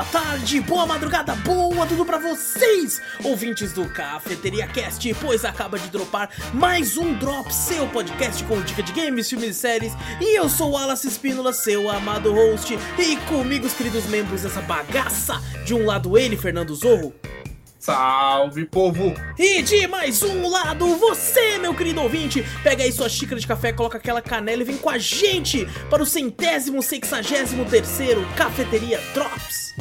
boa tarde, boa madrugada, boa tudo pra vocês, ouvintes do Cafeteria Cast, pois acaba de dropar mais um Drop, seu podcast com dica de games, filmes e séries. E eu sou o Wallace Espínola, seu amado host, e comigo os queridos membros dessa bagaça. De um lado ele, Fernando Zorro. Salve, povo! E de mais um lado, você, meu querido ouvinte, pega aí sua xícara de café, coloca aquela canela e vem com a gente para o centésimo, sexagésimo terceiro Cafeteria Drops.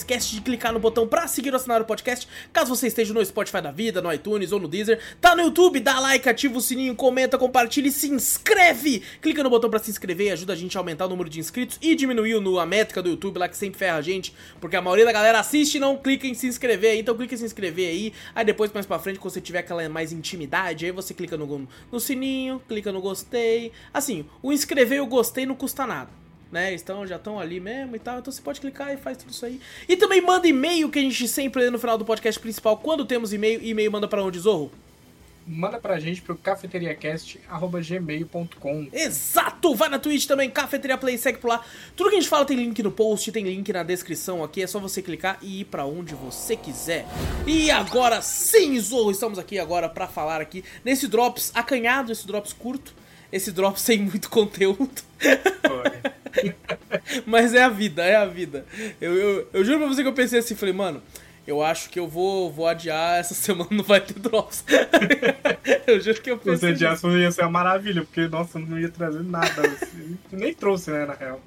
Esquece de clicar no botão pra seguir ou assinar o podcast. Caso você esteja no Spotify da vida, no iTunes ou no Deezer, tá no YouTube, dá like, ativa o sininho, comenta, compartilha e se inscreve. Clica no botão pra se inscrever e ajuda a gente a aumentar o número de inscritos e diminuir a métrica do YouTube lá que sempre ferra a gente, porque a maioria da galera assiste e não clica em se inscrever aí, então clica em se inscrever aí. Aí depois, mais pra frente, quando você tiver aquela mais intimidade, aí você clica no, no sininho, clica no gostei. Assim, o inscrever e o gostei não custa nada né? Estão, já estão ali mesmo e tal. Então você pode clicar e faz tudo isso aí. E também manda e-mail que a gente sempre lê no final do podcast principal. Quando temos e-mail, e-mail manda pra onde, Zorro? Manda pra gente pro cafeteriacast.gmail.com Exato! Vai na Twitch também, Cafeteria Play, segue por lá. Tudo que a gente fala tem link no post, tem link na descrição aqui. É só você clicar e ir pra onde você quiser. E agora sim, Zorro, estamos aqui agora pra falar aqui nesse Drops acanhado, esse Drops curto. Esse Drops sem muito conteúdo. Mas é a vida, é a vida. Eu, eu, eu juro pra você que eu pensei assim, falei, mano, eu acho que eu vou, vou adiar, essa semana não vai ter drops. eu juro que eu Se pensei. você adiasse, ia ser uma maravilha, porque, nossa, não ia trazer nada. assim. Nem trouxe, né, na real.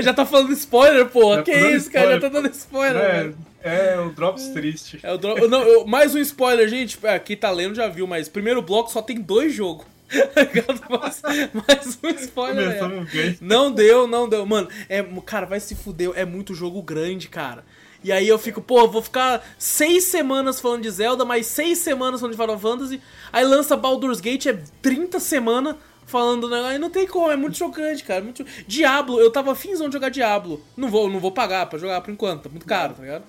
Já tá falando spoiler, porra. Já Que tô dando isso, cara? Já tá dando spoiler, É, velho. é o Drops triste. É o dro... não, eu- mais um spoiler, gente. É, Quem tá lendo já viu, mas primeiro bloco só tem dois jogos. Mais, mais um spoiler. é. Bem. Não deu, não deu. Mano, é, cara, vai se fuder. É muito jogo grande, cara. E aí eu fico, pô, vou ficar seis semanas falando de Zelda, mais seis semanas falando de Final Fantasy. Aí lança Baldur's Gate, é 30 semanas falando, né? Aí não tem como, é muito chocante, cara. Muito... Diablo, eu tava finzão de jogar Diablo. Não vou, não vou pagar pra jogar por enquanto, tá muito caro, tá ligado?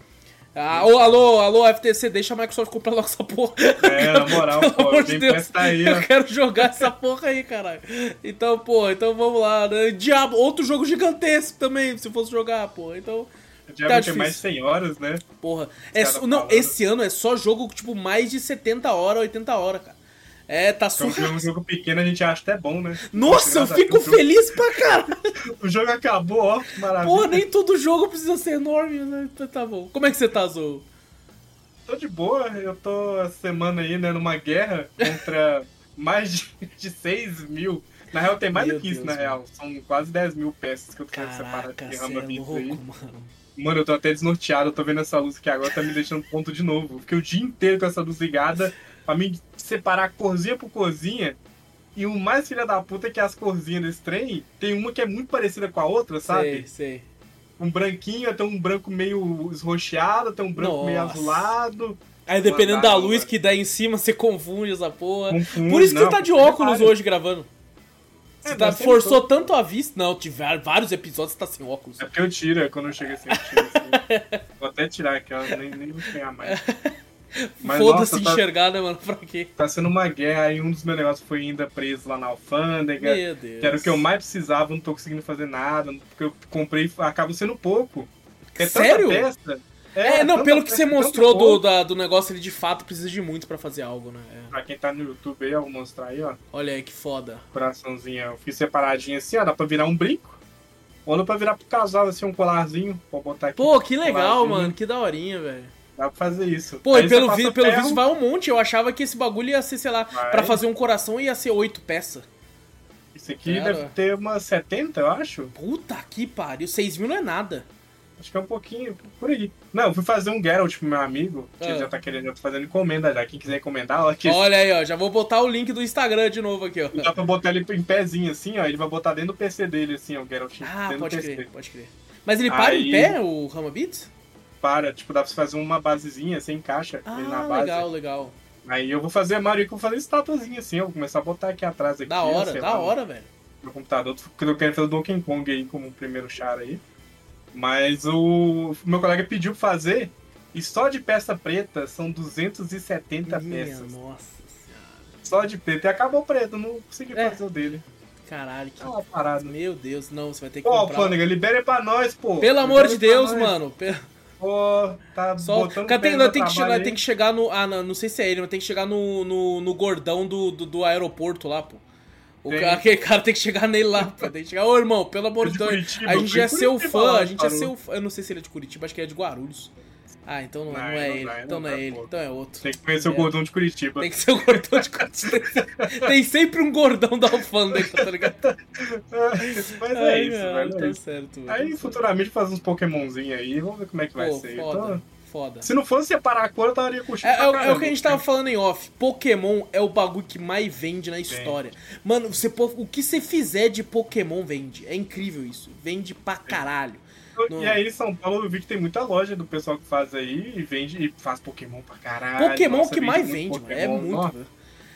Ah, ô, alô, alô, FTC, deixa a Microsoft comprar logo essa porra. É, na moral, Pelo pô, de Deus, aí, eu ó. quero jogar essa porra aí, caralho. Então, pô, então vamos lá, né? Diabo, outro jogo gigantesco também, se fosse jogar, pô. Então, O Diablo tá tem mais de 100 horas, né? porra. É, não, falando. esse ano é só jogo, tipo, mais de 70 horas, 80 horas, cara. É, tá Então, surreal. um jogo pequeno a gente acha até bom, né? Nossa, eu fico feliz pra caralho. O jogo acabou, ó, que maravilha. Porra, nem todo jogo precisa ser enorme, né? Tá, tá bom. Como é que você tá, Zou? Tô de boa, eu tô essa semana aí, né, numa guerra contra mais de, de 6 mil. Na real, tem mais Meu do que isso, Deus, na mano. real. São quase 10 mil peças que eu separando Caraca, de você é louco, aí. mano. Mano, eu tô até desnorteado, eu tô vendo essa luz aqui agora, tá me deixando ponto de novo. Fiquei o dia inteiro com essa luz ligada, pra mim separar corzinha por corzinha. E o mais filha da puta é que as corzinhas desse trem, tem uma que é muito parecida com a outra, sabe? Sei, sei. Um branquinho, tem um branco meio esroxeado, tem um branco meio Nossa. azulado. Aí dependendo da luz mano. que dá em cima, você confunde essa porra. Confunde, Por isso que não, você tá de óculos hoje gravando. Você É, tá, forçou tô. tanto a vista. Não, tiver vários episódios você tá sem óculos. É porque eu tiro, é quando eu chego assim, eu tiro assim. Vou até tirar aqui, ó, nem, nem vou pegar mais. Foda-se tá- enxergar, né, mano? Pra quê? Tá sendo uma guerra, aí um dos meus negócios foi ainda preso lá na alfândega. Meu Deus. Que era o que eu mais precisava, não tô conseguindo fazer nada, porque eu comprei, acaba sendo pouco. É Sério? peça. É, não, pelo que você mostrou do, da- do negócio, ele de fato precisa de muito pra fazer algo, né? É. Pra quem tá no YouTube aí, eu vou mostrar aí, ó. Olha aí que foda. Coraçãozinho, eu fiz separadinho assim, ó, dá pra virar um brinco. Ou dá pra virar pro casal, assim, um colarzinho, pra botar aqui. Pô, que legal, Colarzinho. mano. Que daorinha, velho. Dá pra fazer isso. Pô, Aí e pelo, vi, pelo visto vai um monte. Eu achava que esse bagulho ia ser, sei lá, Vai. pra fazer um coração ia ser oito peças. Isso aqui Cara. deve ter umas 70, eu acho. Puta que pariu. 6 mil não é nada. Acho que é um pouquinho por aí. Não, eu fui fazer um Geralt pro meu amigo, que Ah. ele já tá querendo, eu tô fazendo encomenda já. Quem quiser encomendar, ó, aqui. Olha aí, ó. Já vou botar o link do Instagram de novo aqui, ó. Dá pra botar ele em pezinho assim, ó. Ele vai botar dentro do PC dele, assim, ó, o Geralt. Ah, pode crer, pode crer. Mas ele para em pé, o Rama Beats? Para, tipo, dá pra você fazer uma basezinha, você encaixa ele na Ah, base. legal, legal. Aí eu vou fazer a que eu vou fazer estátuazinha assim, eu vou começar a botar aqui atrás aqui. Da hora, sei da lá, hora, velho. No computador, eu quero fazer o Donkey Kong aí como primeiro char aí. Mas o meu colega pediu pra fazer, e só de peça preta são 270 Minha peças. nossa senhora. Só de preto. E acabou preto, não consegui É. fazer o dele. Caralho, que. Tá uma parada. Meu Deus, não, você vai ter que Pô, comprar. Alfândega, libera pra nós, pô. Pelo amor Libera de Deus, mano. Pe- Pô, tá Só. botando Cara, tem, tem que, che- trabalho nós aí. tem que chegar no. Ah, não, não sei se é ele, mas tem que chegar no, no, no gordão do, do, do aeroporto lá, pô. O cara, aquele cara tem que chegar nele lá, pô. Tem que chegar, ô irmão, pelo amor É de de Deus. A gente foi é seu Curitiba fã, a gente é parou. seu fã. Eu não sei se ele é de Curitiba, acho que ele é de Guarulhos. Ah, então não, Não, não é não ele. então não não é ele, então é outro. Tem que conhecer o É. gordão de Curitiba. Tem que ser o gordão de Curitiba. Tem sempre um gordão da alfândega, tá ligado? Mas é Ai, isso, velho. Tá é certo, velho. Aí futuramente faz uns Pokémonzinhos aí, vamos ver como é que vai Pô, ser. foda, Então, foda. se não fosse separar a cor, eu estaria curtindo. É, é o- é o que a gente tava falando em off. Pokémon é o bagulho que mais vende na história. Mano, você, o que você fizer de Pokémon vende. É incrível isso. Vende pra caralho. E aí São Paulo eu vi que tem muita loja do pessoal que faz aí e vende e faz Pokémon pra caralho. Pokémon Nossa, que mais muito vende, mano. É Pokémon. muito, Nossa, velho.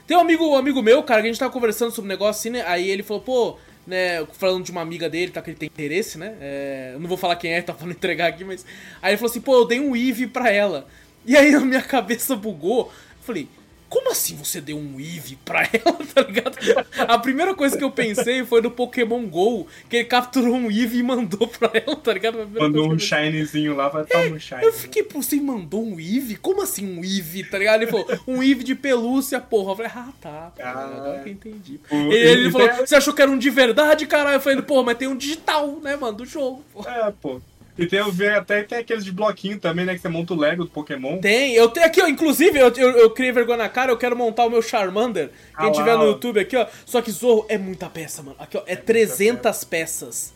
Tem um amigo, um amigo meu, cara, que a gente tava conversando sobre um negócio assim, né? Aí ele falou, pô, né, falando de uma amiga dele, tá, que ele tem interesse, né? É, eu não vou falar quem é, tá falando entregar aqui, mas. Aí ele falou assim, pô, eu dei um Eevee pra ela. E aí a minha cabeça bugou. Eu falei, como assim você deu um Eevee pra ela, tá ligado? A primeira coisa que eu pensei foi no Pokémon GO, que ele capturou um Eevee e mandou pra ela, tá ligado? Mandou um que shinezinho lá, vai tomar um shine. Eu fiquei, pô, você mandou um Eevee? Como assim um Eevee, tá ligado? Ele falou, um Eevee de pelúcia, porra. Eu falei, ah, tá. pô, Ah. agora que eu entendi. Ele e falou, tem- você achou que era um de verdade, caralho? Eu falei, pô, mas tem um digital, né, mano, do jogo. pô. É, pô. E tem, até tem aqueles de bloquinho também, né? Que você monta o Lego do Pokémon. Tem, eu tenho aqui, ó, inclusive, eu, eu, eu criei vergonha na cara, eu quero montar o meu Charmander. Quem Ah tiver no. YouTube aqui, ó. Só que Zorro é muita peça, mano. Aqui, ó, é 300 peças.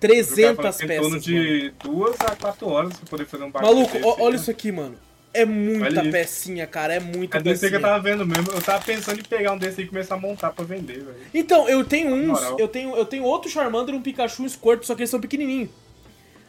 300 Em torno peças. de duas a quatro horas pra poder fazer um bagulho. Maluco, desse, olha né? isso aqui, mano. É muita Olha isso. pecinha, cara, é muita É que eu tava vendo mesmo. Eu tava pensando em pegar um desse e começar a montar pra vender, velho. Então, eu tenho uns, eu tenho, eu tenho outro Charmander, um Pikachu e um Squirtle, só que eles são pequenininhos.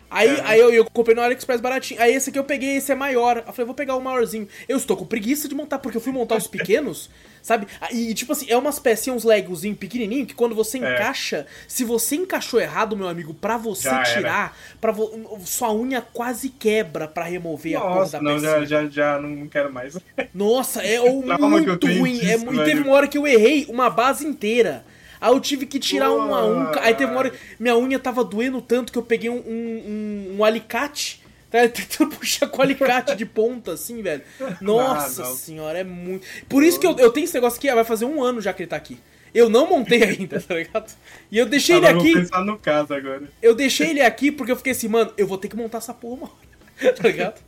Aí, É. aí eu, eu comprei no AliExpress baratinho. Aí esse aqui eu peguei, esse é maior. Eu falei, vou pegar o maiorzinho. Eu estou com preguiça de montar, porque eu fui montar os pequenos, sabe? Ah, E, tipo assim, é umas pecinhas, uns legozinhos pequenininhos, que quando você É. encaixa, se você encaixou errado, meu amigo, pra você Já tirar, pra vo- sua unha quase quebra pra remover a porra Nossa, da não, pecinha. já, já, já não quero mais. Nossa, é eu muito ruim. É, disso, e teve uma hora que eu errei uma base inteira. Aí eu tive que tirar uma unha. Aí teve uma hora. Minha unha tava doendo tanto que eu peguei um, um, um- um alicate. Tá tentando puxar com alicate de ponta, assim, velho. Nossa Ah, não. senhora, é muito. Por isso que eu, eu tenho esse negócio aqui, vai fazer um ano já que ele tá aqui. Eu não montei ainda, tá ligado? E eu deixei ele Agora eu vou aqui. pensar no caso agora. Eu deixei ele aqui porque eu fiquei assim, mano, eu vou ter que montar essa porra uma hora. Tá ligado?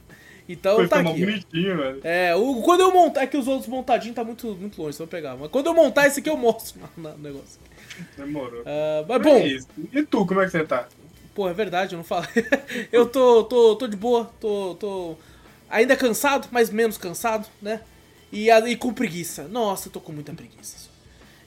Então Foi tá aqui. bonitinho, velho. É, o, quando eu montar, é que os outros montadinhos tá muito, muito longe, você vai pegar. Mas quando eu montar esse aqui, eu mostro no, no negócio. Demorou. Ah, mas bom, É. E tu, como é que você tá? pô, é verdade, eu não falei. eu tô, tô, tô de boa, tô, tô ainda cansado, mas menos cansado, né? E, e com preguiça. Nossa, eu tô com muita preguiça.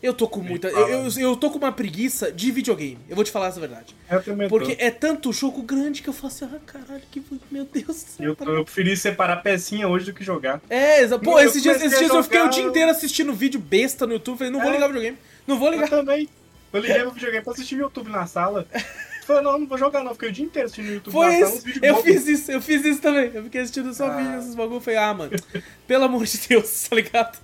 Eu tô com muita. Eu, eu, eu tô com uma preguiça de videogame. Eu vou te falar essa verdade. Eu também Porque tô. é tanto jogo grande que eu falo assim, ah, caralho, que. Meu Deus do céu. Eu, eu preferi separar pecinha hoje do que jogar. É, exa- pô, Eu esses dias, esses dias eu fiquei o jogar- dia inteiro assistindo vídeo besta no YouTube. Falei, não vou É. ligar o videogame. Não vou Eu ligar. também. Eu liguei pro videogame pra assistir YouTube na sala. Falei, não, não vou jogar não. Fiquei o dia inteiro assistindo YouTube Foi na sala. isso. vídeos Eu bobos. fiz isso, eu fiz isso também. Eu fiquei assistindo só Ah. vídeo desses bagulho. Falei, ah, mano, pelo amor de Deus, tá ligado?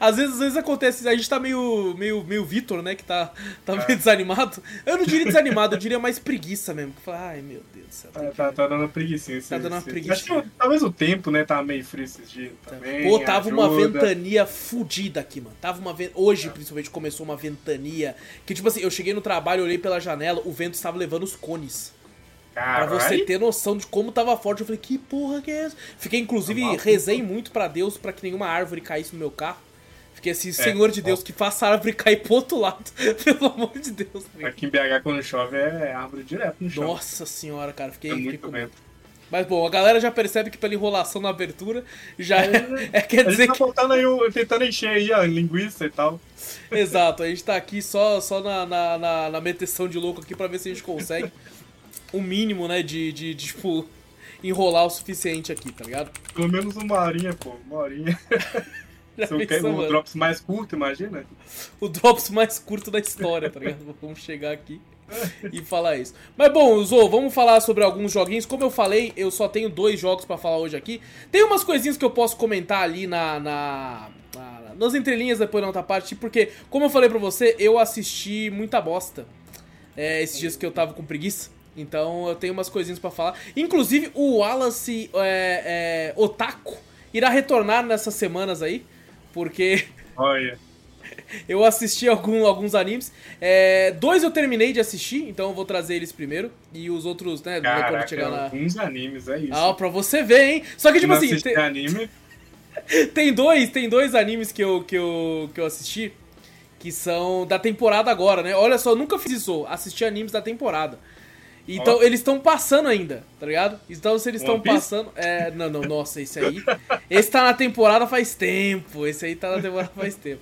Às vezes, às vezes acontece, a gente tá meio, meio, meio Vitor, né, que tá, tá É. meio desanimado. Eu não diria desanimado, eu diria mais preguiça mesmo. Que fala, ai, meu Deus do céu. tem Tá, que- tá, tá dando uma preguiça. Esse, Tá dando uma preguiça. Acho que talvez o tempo, né, tá meio frio esses dias também. Pô, tava uma ajuda. ventania fudida aqui, mano. Tava uma. Hoje, principalmente, começou uma ventania. Que, tipo assim, eu cheguei no trabalho, olhei pela janela, o vento estava levando os cones. Pra Caralho. você ter noção de como tava forte. Eu falei, que porra que é essa? Fiquei, inclusive, maluco. rezei muito pra Deus pra que nenhuma árvore caísse no meu carro. Fiquei assim, Senhor de Deus, ó. que faça a árvore cair pro outro lado. Pelo amor de Deus. Aqui em BH, quando chove, é árvore direto no chão. Nossa senhora, cara. Fiquei, é fiquei muito com medo. vento. Mas bom, a galera já percebe que pela enrolação na abertura já é, é- quer A gente dizer tá que. botando aí, o- tentando encher aí a linguiça e tal. Exato, a gente tá aqui só, só na, na, na, na meteção de louco aqui pra ver se a gente consegue o mínimo, né, de, de, de, tipo, enrolar o suficiente aqui, tá ligado? Pelo menos uma horinha, pô. Uma horinha. Se eu quero mano? drops mais curto, imagina. o drops mais curto da história, tá ligado? Vamos chegar aqui e falar isso. Mas bom, Zo, vamos falar sobre alguns joguinhos. Como eu falei, eu só tenho dois jogos pra falar hoje aqui. Tem umas coisinhas que eu posso comentar ali na, na, na- nas entrelinhas depois na outra parte, porque, como eu falei pra você, eu assisti muita bosta é, esses dias que eu tava com preguiça. Então eu tenho umas coisinhas pra falar. Inclusive, o Wallace é, é, Otaku irá retornar nessas semanas aí. Porque Olha. eu assisti algum, alguns animes. É, dois eu terminei de assistir, então eu vou trazer eles primeiro. E os outros, né, Caraca, de chegar na. alguns animes, é isso. Ah, pra você ver, hein? Só que, tipo Não assim, tem, anime, tem dois, tem dois animes que eu, que, eu, que eu assisti que são da temporada agora, né? Olha só, eu nunca fiz isso, assisti animes da temporada. Então, Ó. eles estão passando ainda, tá ligado? Então, se eles estão passando. É, não, não, nossa, esse aí. Esse tá na temporada faz tempo. Esse aí tá na temporada faz tempo.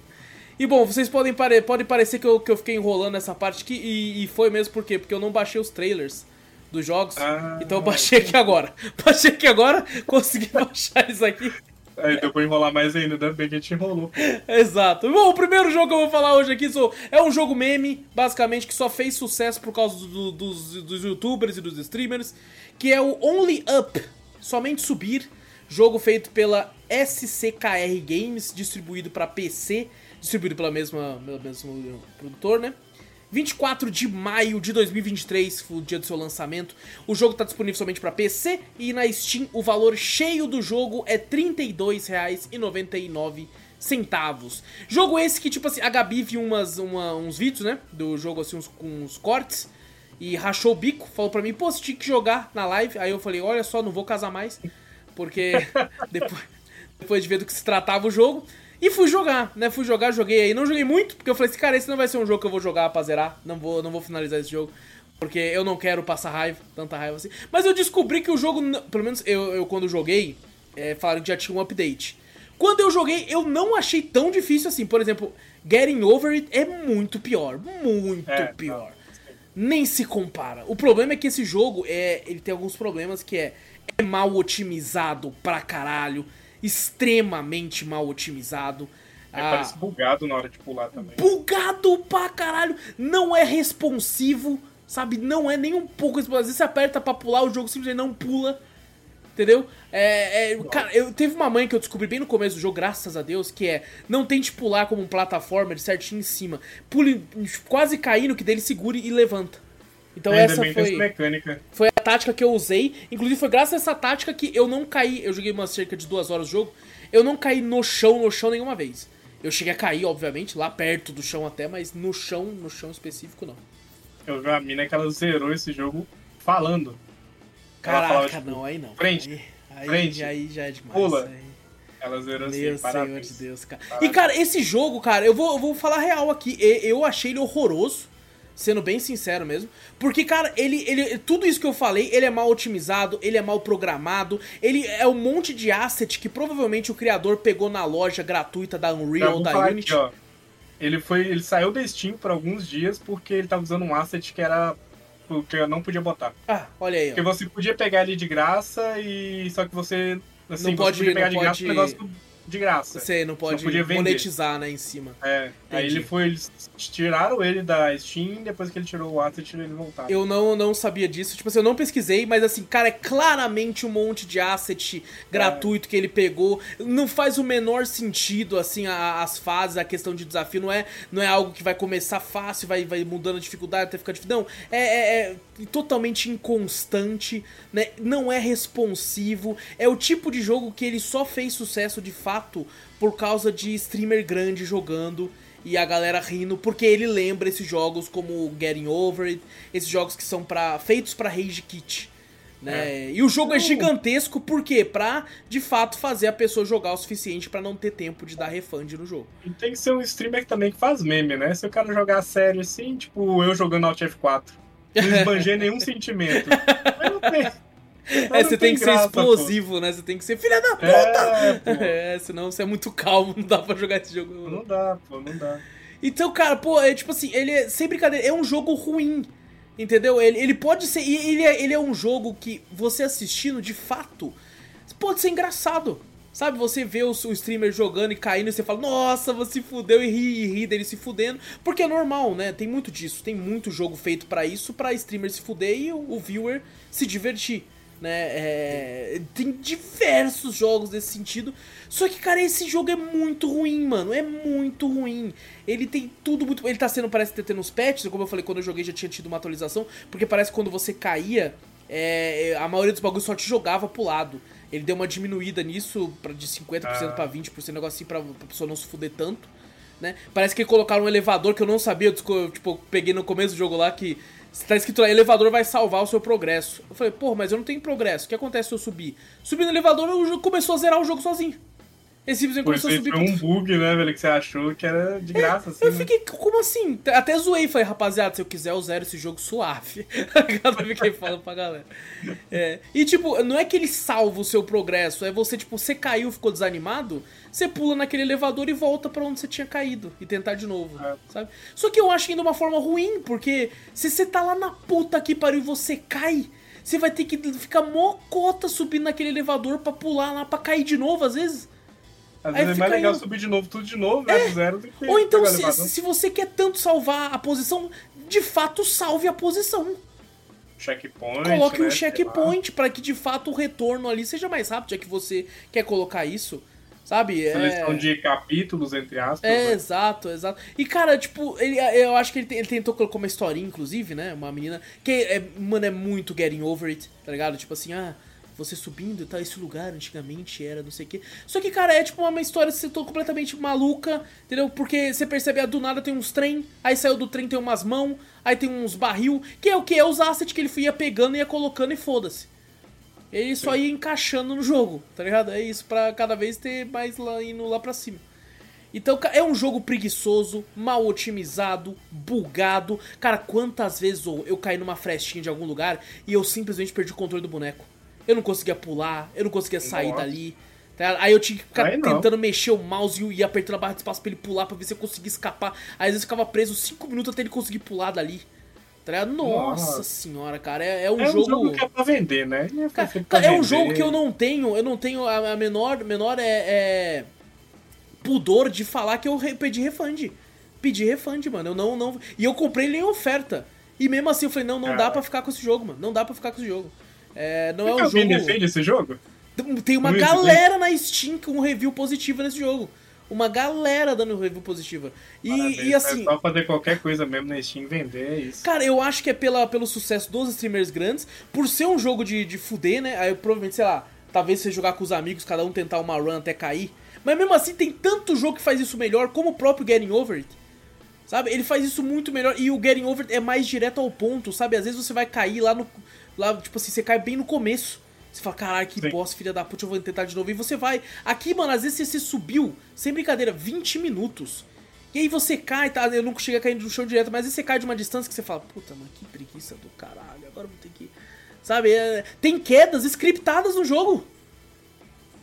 E bom, vocês podem pare pode parecer que eu, que eu fiquei enrolando essa parte aqui, e, e foi mesmo por quê? Porque eu não baixei os trailers dos jogos. Ah. então eu baixei aqui agora. Baixei aqui agora, consegui baixar isso aqui. Aí deu pra enrolar mais ainda, ainda bem que a gente enrolou. Exato. Bom, o primeiro jogo que eu vou falar hoje aqui é um jogo meme, basicamente, que só fez sucesso por causa do- dos, dos youtubers e dos streamers, que é o Only Up, Somente Subir, jogo feito pela SCKR Games, distribuído para PC, distribuído pela mesma, pelo mesmo produtor, né? 24 de maio de 2023 foi o dia do seu lançamento. O jogo está disponível somente para PC e na Steam o valor cheio do jogo é R$ 32,99 centavos. Jogo esse que, tipo assim, a Gabi viu umas, uma- uns vídeos, né, do jogo, assim, uns, com uns cortes, e rachou o bico, falou pra mim, pô, você tinha que jogar na live. Aí eu falei, olha só, não vou casar mais, porque depois, depois de ver do que se tratava o jogo. E fui jogar, né? Fui jogar, joguei aí. Não joguei muito, porque eu falei assim, cara, esse não vai ser um jogo que eu vou jogar pra zerar. Não vou, não vou finalizar esse jogo. Porque eu não quero passar raiva, tanta raiva assim. Mas eu descobri que o jogo, pelo menos eu, eu quando joguei, é, falaram que já tinha um update. Quando eu joguei, eu não achei tão difícil assim. Por exemplo, Getting Over It é muito pior. Muito É, pior. Nem se compara. O problema é que esse jogo, é, ele tem alguns problemas que é, é mal otimizado pra caralho. Extremamente mal otimizado. Aí Ah, parece bugado na hora de pular também. bugado pra caralho. Não é responsivo, sabe? Não é nem um pouco responsivo. Às vezes você aperta pra pular, o jogo simplesmente não pula. Entendeu? É, é, cara, eu teve uma manha que eu descobri bem no começo do jogo, graças a Deus, que é não tente pular como um plataforma certinho em cima. Pule quase caindo, que dele segure e levanta. Então Ainda essa foi, mecânica. foi a tática que eu usei. Inclusive foi graças a essa tática que eu não caí. Eu joguei umas cerca de duas horas de jogo. Eu não caí no chão, no chão nenhuma vez. Eu cheguei a cair, obviamente, lá perto do chão até, mas no chão, no chão específico, não. Eu vi uma mina que ela zerou esse jogo falando. Caraca, falava, tipo, não, aí não. frente, Aí, frente, aí já é demais. pula. aí- Ela zerou assim, Meu Senhor parabéns. de Deus, cara. E, Parabéns. cara, esse jogo, cara, eu vou, eu vou falar real aqui. e- Eu achei ele horroroso, sendo bem sincero mesmo. Porque, cara, ele, ele. Tudo isso que eu falei, ele é mal otimizado, ele é mal programado, ele é um monte de asset que provavelmente o criador pegou na loja gratuita da Unreal, vou da falar Unity. aqui, ó. Ele, foi, ele saiu da Steam por alguns dias porque ele tava usando um asset que era. que eu não podia botar. Ah, olha aí, Porque ó. você podia pegar ele de graça e. Só que você. Assim, Não você pode- podia pegar de graça pode- um negócio de graça. Você não pode vender. monetizar, né, em cima. É. Aí Entendi. ele foi. Eles tiraram ele da Steam, depois que ele tirou o asset, ele voltaram. Eu não, não sabia disso. Tipo assim, eu não pesquisei, mas assim, cara, é claramente um monte de asset gratuito que ele pegou. Não faz o menor sentido, assim, a- as fases, a questão de desafio. Não é, não é algo que vai começar fácil, vai, vai mudando a dificuldade até ficar difícil. Não, é, é- é totalmente inconstante, né? Não é responsivo. É o tipo de jogo que ele só fez sucesso de fato por causa de streamer grande jogando e a galera rindo, porque ele lembra esses jogos como Getting Over It, esses jogos que são para feitos pra Rage Kit. Né? É. E o jogo é gigantesco, por quê? Pra, de fato, fazer a pessoa jogar o suficiente para não ter tempo de dar refund no jogo. E tem que ser um streamer também que faz meme, né? Se o cara jogar sério assim, tipo eu jogando Alt F4, não esbanjei nenhum sentimento. Mas não tem. É, você tem, que graça, ser explosivo, pô. né? Você tem que ser filha da puta! É, é, senão você é muito calmo, não dá pra jogar esse jogo. Não dá, pô, não dá. Então, cara, pô, é tipo assim, ele é, sem brincadeira, é um jogo ruim. Entendeu? Ele, ele pode ser. Ele é, ele é um jogo que você assistindo, de fato, pode ser engraçado. Sabe, você vê o, o streamer jogando e caindo e você fala, nossa, você fudeu e ri, e ri dele se fudendo. Porque é normal, né? Tem muito disso. Tem muito jogo feito para isso, para streamer se fuder e o, o viewer se divertir né? É, tem diversos jogos desse sentido. Só que, cara, esse jogo é muito ruim, mano. É muito ruim. Ele tem tudo muito. Ele tá sendo, parece ter tendo uns patches. Como eu falei, quando eu joguei já tinha tido uma atualização. Porque parece que quando você caía, é, a maioria dos bagulhos só te jogava pro lado. Ele deu uma diminuída nisso pra, de 50% ah. pra 20%, um negócio assim pra, pra pessoa não se fuder tanto. Né? Parece que colocaram um elevador que eu não sabia, eu, tipo, eu peguei no começo do jogo lá que Tá escrito lá, elevador vai salvar o seu progresso. Eu falei, pô, mas eu não tenho progresso. O que acontece se eu subir? Subi no elevador, jogo começou a zerar o jogo sozinho. Ele simplesmente começou a subir. Foi um bug, né, velho, que você achou que era de é, graça, é, assim. Eu né? fiquei, como assim? Até zoei, falei, rapaziada, se eu quiser eu zero esse jogo suave. Cada vez que fala pra galera. É. E tipo, não é que ele salva o seu progresso, é você, tipo, você caiu, ficou desanimado, você pula naquele elevador e volta para onde você tinha caído e tentar de novo, é. sabe? Só que eu acho ainda uma forma ruim, porque se você tá lá na puta que pariu e você cai, você vai ter que ficar mocota subindo naquele elevador para pular lá para cair de novo às vezes. Às vezes é mais legal subir de novo, tudo de novo, né? É. Do zero do que. Ou então, se, se você quer tanto salvar a posição, de fato salve a posição. Checkpoint. Coloque né? um checkpoint para que de fato o retorno ali seja mais rápido, já que você quer colocar isso. Sabe? Seleção é... de capítulos, entre aspas. É, né? exato, exato. E, cara, tipo, ele, eu acho que ele, ele tentou colocar uma historinha, inclusive, né? Uma menina. Que, é, mano, é muito getting over it, tá ligado? Tipo assim, ah, você subindo e tal, esse lugar antigamente era não sei o quê. Só que, cara, é tipo uma história você tô completamente maluca, entendeu? Porque você percebe, ah, do nada tem uns trem, aí saiu do trem tem umas mãos, aí tem uns barril, que é o que? É os assets que ele ia pegando e ia colocando e foda-se. Ele só ia encaixando no jogo, tá ligado? É isso, pra cada vez ter mais lá indo lá pra cima. Então, é um jogo preguiçoso, mal otimizado, bugado. Cara, quantas vezes eu caí numa frestinha de algum lugar e eu simplesmente perdi o controle do boneco? Eu não conseguia pular, eu não conseguia sair Nossa. dali. Tá? Aí eu tinha que ficar tentando mexer o mouse e apertando a barra de espaço pra ele pular, pra ver se eu conseguia escapar. Aí às vezes eu ficava preso 5 minutos até ele conseguir pular dali. Tá Nossa, Nossa senhora, cara, é, é um é jogo. É um jogo que é pra vender, né? É, cara, é um jogo que eu não tenho, eu não tenho a, a menor, menor é, é, pudor de falar que eu pedi refund. Pedi refund, mano. Eu não, não. E eu comprei ele em oferta. E mesmo assim eu falei, não, não dá pra ficar com esse jogo, mano. Não dá pra ficar com esse jogo. É, não é um jogo. defende esse jogo? Tem uma galera na Steam com review positiva nesse jogo. Uma galera dando review positiva. E, e assim. É só fazer qualquer coisa mesmo na Steam vender, é isso. Cara, eu acho que é pela, pelo sucesso dos streamers grandes. Por ser um jogo de, de fuder, né? Aí provavelmente, sei lá, talvez você jogar com os amigos, cada um tentar uma run até cair. Mas mesmo assim, tem tanto jogo que faz isso melhor, como o próprio Getting Over It. Sabe? Ele faz isso muito melhor. E o Getting Over It é mais direto ao ponto, sabe? Às vezes você vai cair lá no Lá, tipo assim, você cai bem no começo. Você fala, caralho, que bosta, filha da puta, eu vou tentar de novo. E você vai. Aqui, mano, às vezes você subiu, sem brincadeira, 20 minutos. E aí você cai, tá? Eu não cheguei a cair no chão direto, mas aí você cai de uma distância que você fala, puta, mano, que preguiça do caralho, agora eu vou ter que. Sabe? É... Tem quedas scriptadas no jogo.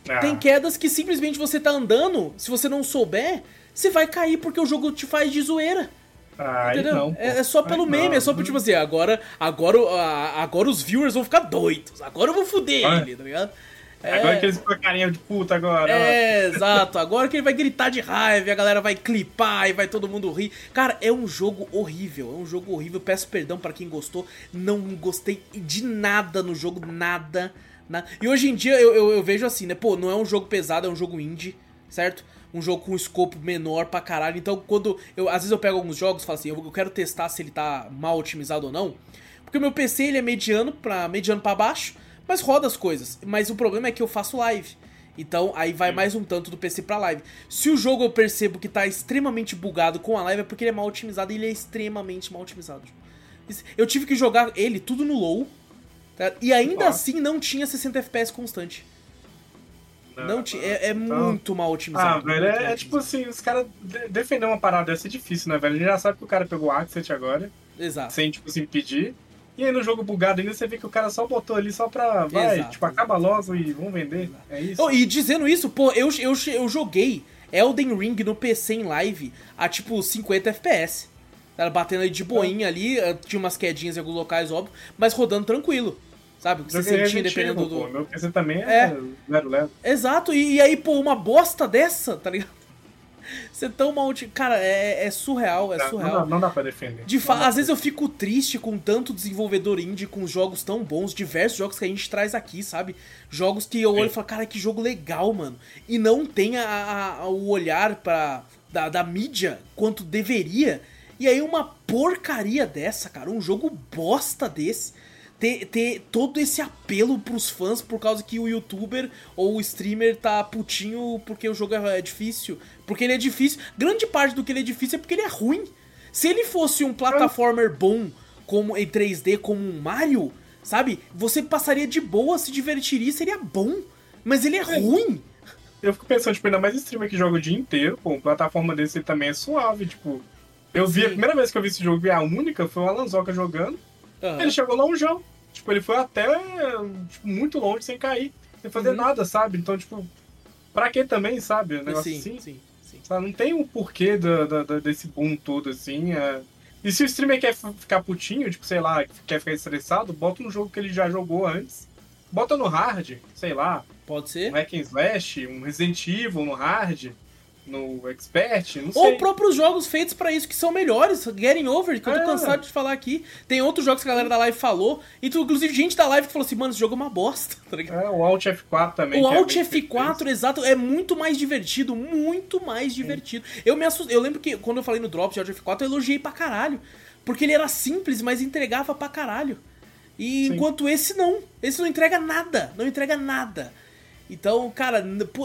Ah. Tem quedas que simplesmente você tá andando, se você não souber, você vai cair porque o jogo te faz de zoeira. Ai, não, é, é, só pelo Ai, meme, não. é só por tipo assim, agora, agora, agora os viewers vão ficar doidos, agora eu vou foder Ai. ele, tá ligado? É... Agora que eles ficam carinha de puta agora. É, exato. Agora que ele vai gritar de raiva, a galera vai clipar e vai todo mundo rir. Cara, é um jogo horrível. É um jogo horrível. Peço perdão para quem gostou. Não gostei de nada no jogo, nada. nada. E hoje em dia eu, eu, eu vejo assim, né? Pô, não é um jogo pesado, é um jogo indie, certo? Um jogo com um escopo menor pra caralho. Então, quando eu às vezes eu pego alguns jogos e falo assim, eu quero testar se ele tá mal otimizado ou não. Porque o meu PC ele é mediano para mediano para baixo, mas roda as coisas. Mas o problema é que eu faço live. Então aí vai mais um tanto do PC pra live. Se o jogo eu percebo que tá extremamente bugado com a live, é porque ele é mal otimizado e ele é extremamente mal otimizado. Eu tive que jogar ele tudo no low, Tá? E ainda assim não tinha 60 FPS constante. Não, tinha. É, é então- muito mal Ah, otimizado. velho, muito é, é tipo assim, os caras de- defender uma parada dessa é difícil, né, velho? A gente já sabe que o cara pegou o Accent agora, Exato. sem, tipo assim, pedir. E aí no jogo bugado ainda você vê que o cara só botou ali só pra. Vai, Exato, tipo, acaba logo e vamos vender. É isso. Oh, e dizendo isso, pô, eu, eu, eu joguei Elden Ring no PC em live a tipo 50 FPS. Batendo aí de boinha ali, eh, tinha umas quedinhas em alguns locais, óbvio, mas rodando tranquilo. Sabe? O que você sentia dependendo do. pô. Meu PC também É. é lero lero. Exato, e, e aí, pô, uma bosta dessa, tá ligado? Você tão mal. Cara, é, é surreal, é Não, surreal. dá- não dá pra defender. De Não fa... dá Às vezes eu fico triste com tanto desenvolvedor indie, com jogos tão bons, diversos jogos que a gente traz aqui, sabe? Jogos que eu olho e Sim. falo, cara, que jogo legal, mano. E não tem a, a- a- o olhar pra, da, da mídia quanto deveria. E aí uma porcaria dessa, cara, um jogo bosta desse. Ter, ter todo esse apelo pros fãs por causa que o youtuber ou o streamer tá putinho porque o jogo é é difícil. Porque ele é difícil. Grande parte do que ele é difícil é porque ele é ruim. Se ele fosse um plataformer bom como em 3D como um Mario, sabe? Você passaria de boa, se divertiria, seria bom. Mas ele é ruim. Eu fico pensando, tipo, ainda mais streamer que joga o dia inteiro, pô, plataforma desse também é suave, tipo. Eu vi, Sim. a primeira vez que eu vi esse jogo, e a única, foi o Alanzoca jogando. Aham. Ele chegou longeão. Tipo, ele foi até tipo, muito longe sem cair, sem fazer Uhum. nada, sabe? Então, tipo, pra que também, sabe? Um negócio sim, assim. sim, sim. Sabe? Não tem um porquê da, da- da- desse boom todo, assim. é. E se o streamer quer ficar putinho, tipo, sei lá, quer ficar estressado, bota um jogo que ele já jogou antes. Bota no hard, sei lá, Pode ser. um hack and slash, um Resident Evil no hard, no expert, não Ou sei. próprios jogos feitos pra isso, que são melhores. Getting Over, que eu tô É. cansado de falar aqui. Tem outros jogos que a galera da live falou. E tu, inclusive gente da live que falou assim, mano, esse jogo é uma bosta, tá? É, o Alt F4 também. O é Alt bem F4, exato, é muito mais divertido, muito mais divertido. Eu me assustei, eu lembro que quando eu falei no Drops de Alt F4, eu elogiei pra caralho. Porque ele era simples, mas entregava pra caralho. E Sim. enquanto esse não, esse não entrega nada, não entrega nada. Então, cara,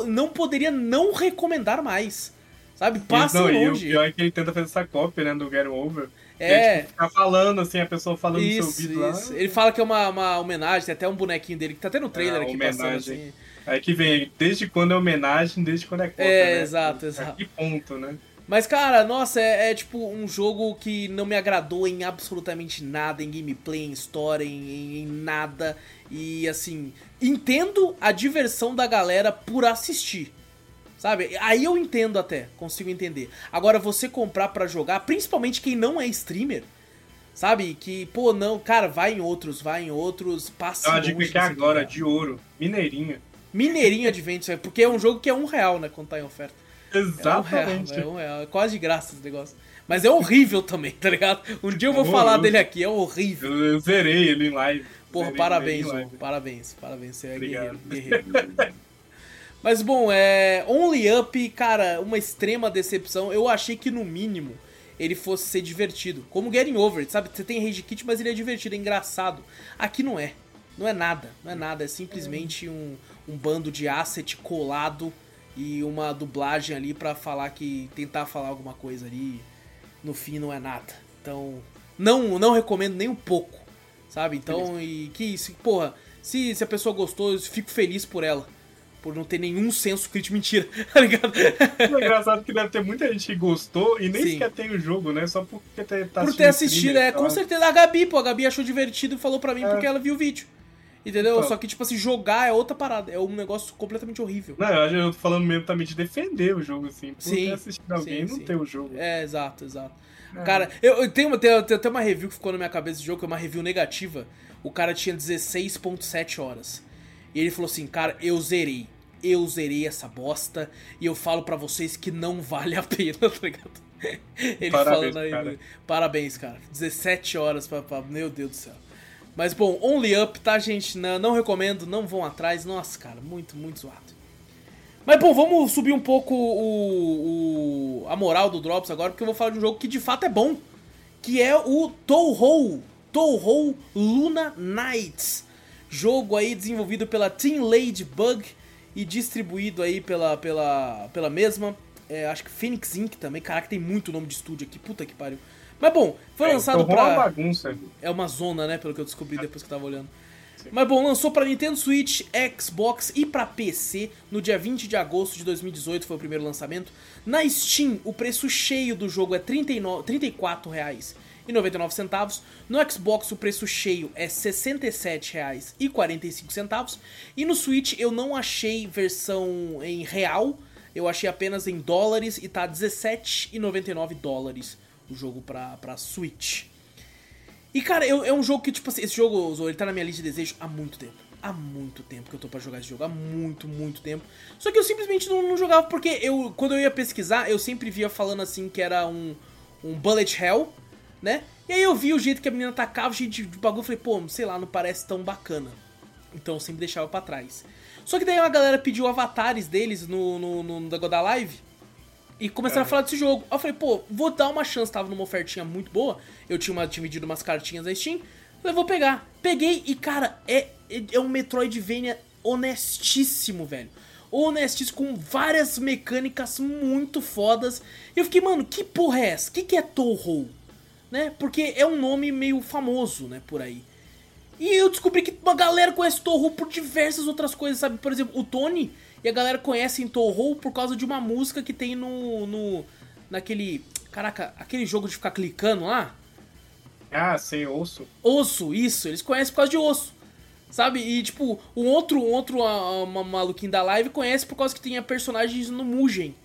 não poderia não recomendar mais. Sabe? Passa não, e o longe. pior é que ele tenta fazer essa cópia, né, do Get Over. Que É. tipo, ficar falando, assim, a pessoa falando no seu Isso, ouvido lá. isso. Ele fala que é uma, uma homenagem, tem até um bonequinho dele que tá até no trailer Ah, aqui passando homenagem. assim. Aí que vem, desde quando é homenagem, desde quando é cópia, É, né? exato, A exato. Que ponto, né? Mas, cara, nossa, é, é, tipo um jogo que não me agradou em absolutamente nada, em gameplay, em história, em, em nada. E assim, entendo a diversão da galera por assistir. Sabe? Aí eu entendo até, consigo entender. Agora, você comprar pra jogar, principalmente quem não é streamer, sabe? Que, pô, não, cara, vai em outros, vai em outros, passe a longe dica que desse agora, de ouro, Mineirinha. Mineirinho Adventure, porque é um jogo que é um real, né, quando tá em oferta. É um Exatamente. real, é um real. É quase de graça esse negócio. Mas é horrível também, tá ligado? Um dia eu vou Horroroso. falar dele aqui, é horrível. Eu, eu zerei ele em live. Porra, parabéns, João. Parabéns, parabéns. Você é Obrigado. guerreiro, guerreiro. Mas bom, é. Only Up, cara, uma extrema decepção. Eu achei que no mínimo ele fosse ser divertido. Como Getting Over, It, sabe? Você tem Rage Kit, mas ele é divertido, é engraçado. Aqui não é. Não é nada, não é nada. É simplesmente um, um bando de asset colado e uma dublagem ali pra falar que. tentar falar alguma coisa ali. No fim não é nada. Então, não, não recomendo nem um pouco. Sabe? Então, e que isso, porra, se, se a pessoa gostou, eu fico feliz por ela. Por não ter nenhum senso crítico. Mentira, tá ligado? É engraçado que deve ter muita gente que gostou e nem Sim. sequer tem o jogo, né? Só porque tá por ter assistido, é, com certeza. A Gabi, pô, a Gabi achou divertido e falou pra mim É. porque ela viu o vídeo. Entendeu? Então. Só que, tipo assim, jogar é outra parada. É um negócio completamente horrível. Não, eu tô falando mesmo também de defender o jogo, assim. Por Sim, ter assistido alguém sim, não sim. ter o jogo. É, exato, exato. É. Cara, eu, eu tenho, tenho, tenho até uma review que ficou na minha cabeça desse jogo, que é uma review negativa. O cara tinha 16.7 horas. E ele falou assim, cara, eu zerei. Eu zerei essa bosta e eu falo pra vocês que não vale a pena, tá ligado? Ele Parabéns, falando aí. cara. Parabéns, cara. 17 horas pra, pra- Meu Deus do céu. Mas bom, Only Up, tá, gente? Não, não recomendo, não vão atrás. Nossa, cara, muito, muito zoado. Mas bom, vamos subir um pouco o, o- a moral do Drops agora, porque eu vou falar de um jogo que de fato é bom. Que é o Touhou. Touhou Luna Nights. Jogo aí desenvolvido pela Team Ladybug e distribuído aí pela, pela, pela mesma. É, acho que Phoenix Inc. também. Caraca, tem muito nome de estúdio aqui. Puta que pariu. Mas bom, foi É, lançado então, rola uma pra. bagunça. É uma zona, né? Pelo que eu descobri depois que eu tava olhando. Mas bom, lançou pra Nintendo Switch, Xbox e pra PC no dia 20 de agosto de 2018, foi o primeiro lançamento. Na Steam, o preço cheio do jogo é R$ 39 R$ 34,99. No Xbox, o preço cheio é R$ 67,45. E no Switch, eu não achei versão em real, eu achei apenas em dólares e tá 17,99 dólares o jogo pra Switch. E cara, eu, é um jogo que, tipo assim, esse jogo, ele tá na minha lista de desejos há muito tempo. Há muito tempo que eu tô pra jogar esse jogo, há muito, muito tempo. Só que eu simplesmente não, não jogava porque eu, quando eu ia pesquisar, eu sempre via falando assim que era um, um bullet hell, né? E aí eu vi o jeito que a menina atacava, o jeito de, de bagulho, falei, pô, sei lá, não parece tão bacana. Então eu sempre deixava pra trás. Só que daí a galera pediu avatares deles no, no, no no da Live. E começaram É. a falar desse jogo. Aí eu falei, pô, vou dar uma chance. Tava numa ofertinha muito boa. Eu tinha, uma, tinha vendido umas cartinhas da Steam. Falei, vou pegar. Peguei e, cara, é, é, é um Metroidvania honestíssimo, velho. Honestíssimo, com várias mecânicas muito fodas. E eu fiquei, mano, que porra é essa? O que, que é Touhou? Né? Porque é um nome meio famoso, né, por aí. E eu descobri que uma galera conhece Touhou por diversas outras coisas, sabe? Por exemplo, o Tony e a galera conhecem Touhou por causa de uma música que tem no. no naquele. Caraca, aquele jogo de ficar clicando lá. Ah, sem osso. Osso, isso, eles conhecem por causa de osso. Sabe? E tipo, um outro, um outro ah, uma maluquinho da live conhece por causa que tinha personagens no Mugen.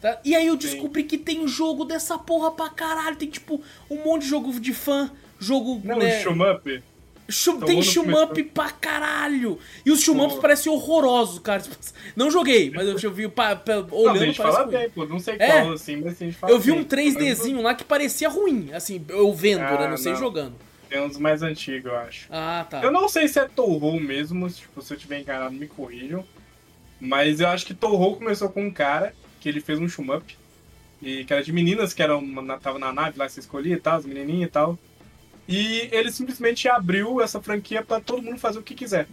Tá? E aí eu Sim. descobri que tem jogo dessa porra pra caralho. Tem tipo um monte de jogo de fã, jogo. Não, né, shmup. Shum- Então, tem começou- pra caralho. E os shmups Pô. parecem horrorosos, cara. Tipo, Não joguei, mas eu, vi pa- Não, olhando a gente fala ruim. bem, pô. Não sei É. qual, assim, mas a gente fala Eu vi bem. um 3Dzinho lá que parecia ruim, assim, eu vendo, né? Ah, Não sei não. jogando. Tem uns mais antigos, eu acho. Ah, tá. Eu não sei se é Touhou mesmo, tipo, se eu tiver enganado, me corrijam. Mas eu acho que Touhou começou com um cara que ele fez um shmup. E que era de meninas que eram, na, tava na nave lá, você escolhia e tal, as menininhas e tal. E ele simplesmente abriu essa franquia pra todo mundo fazer o que quiser.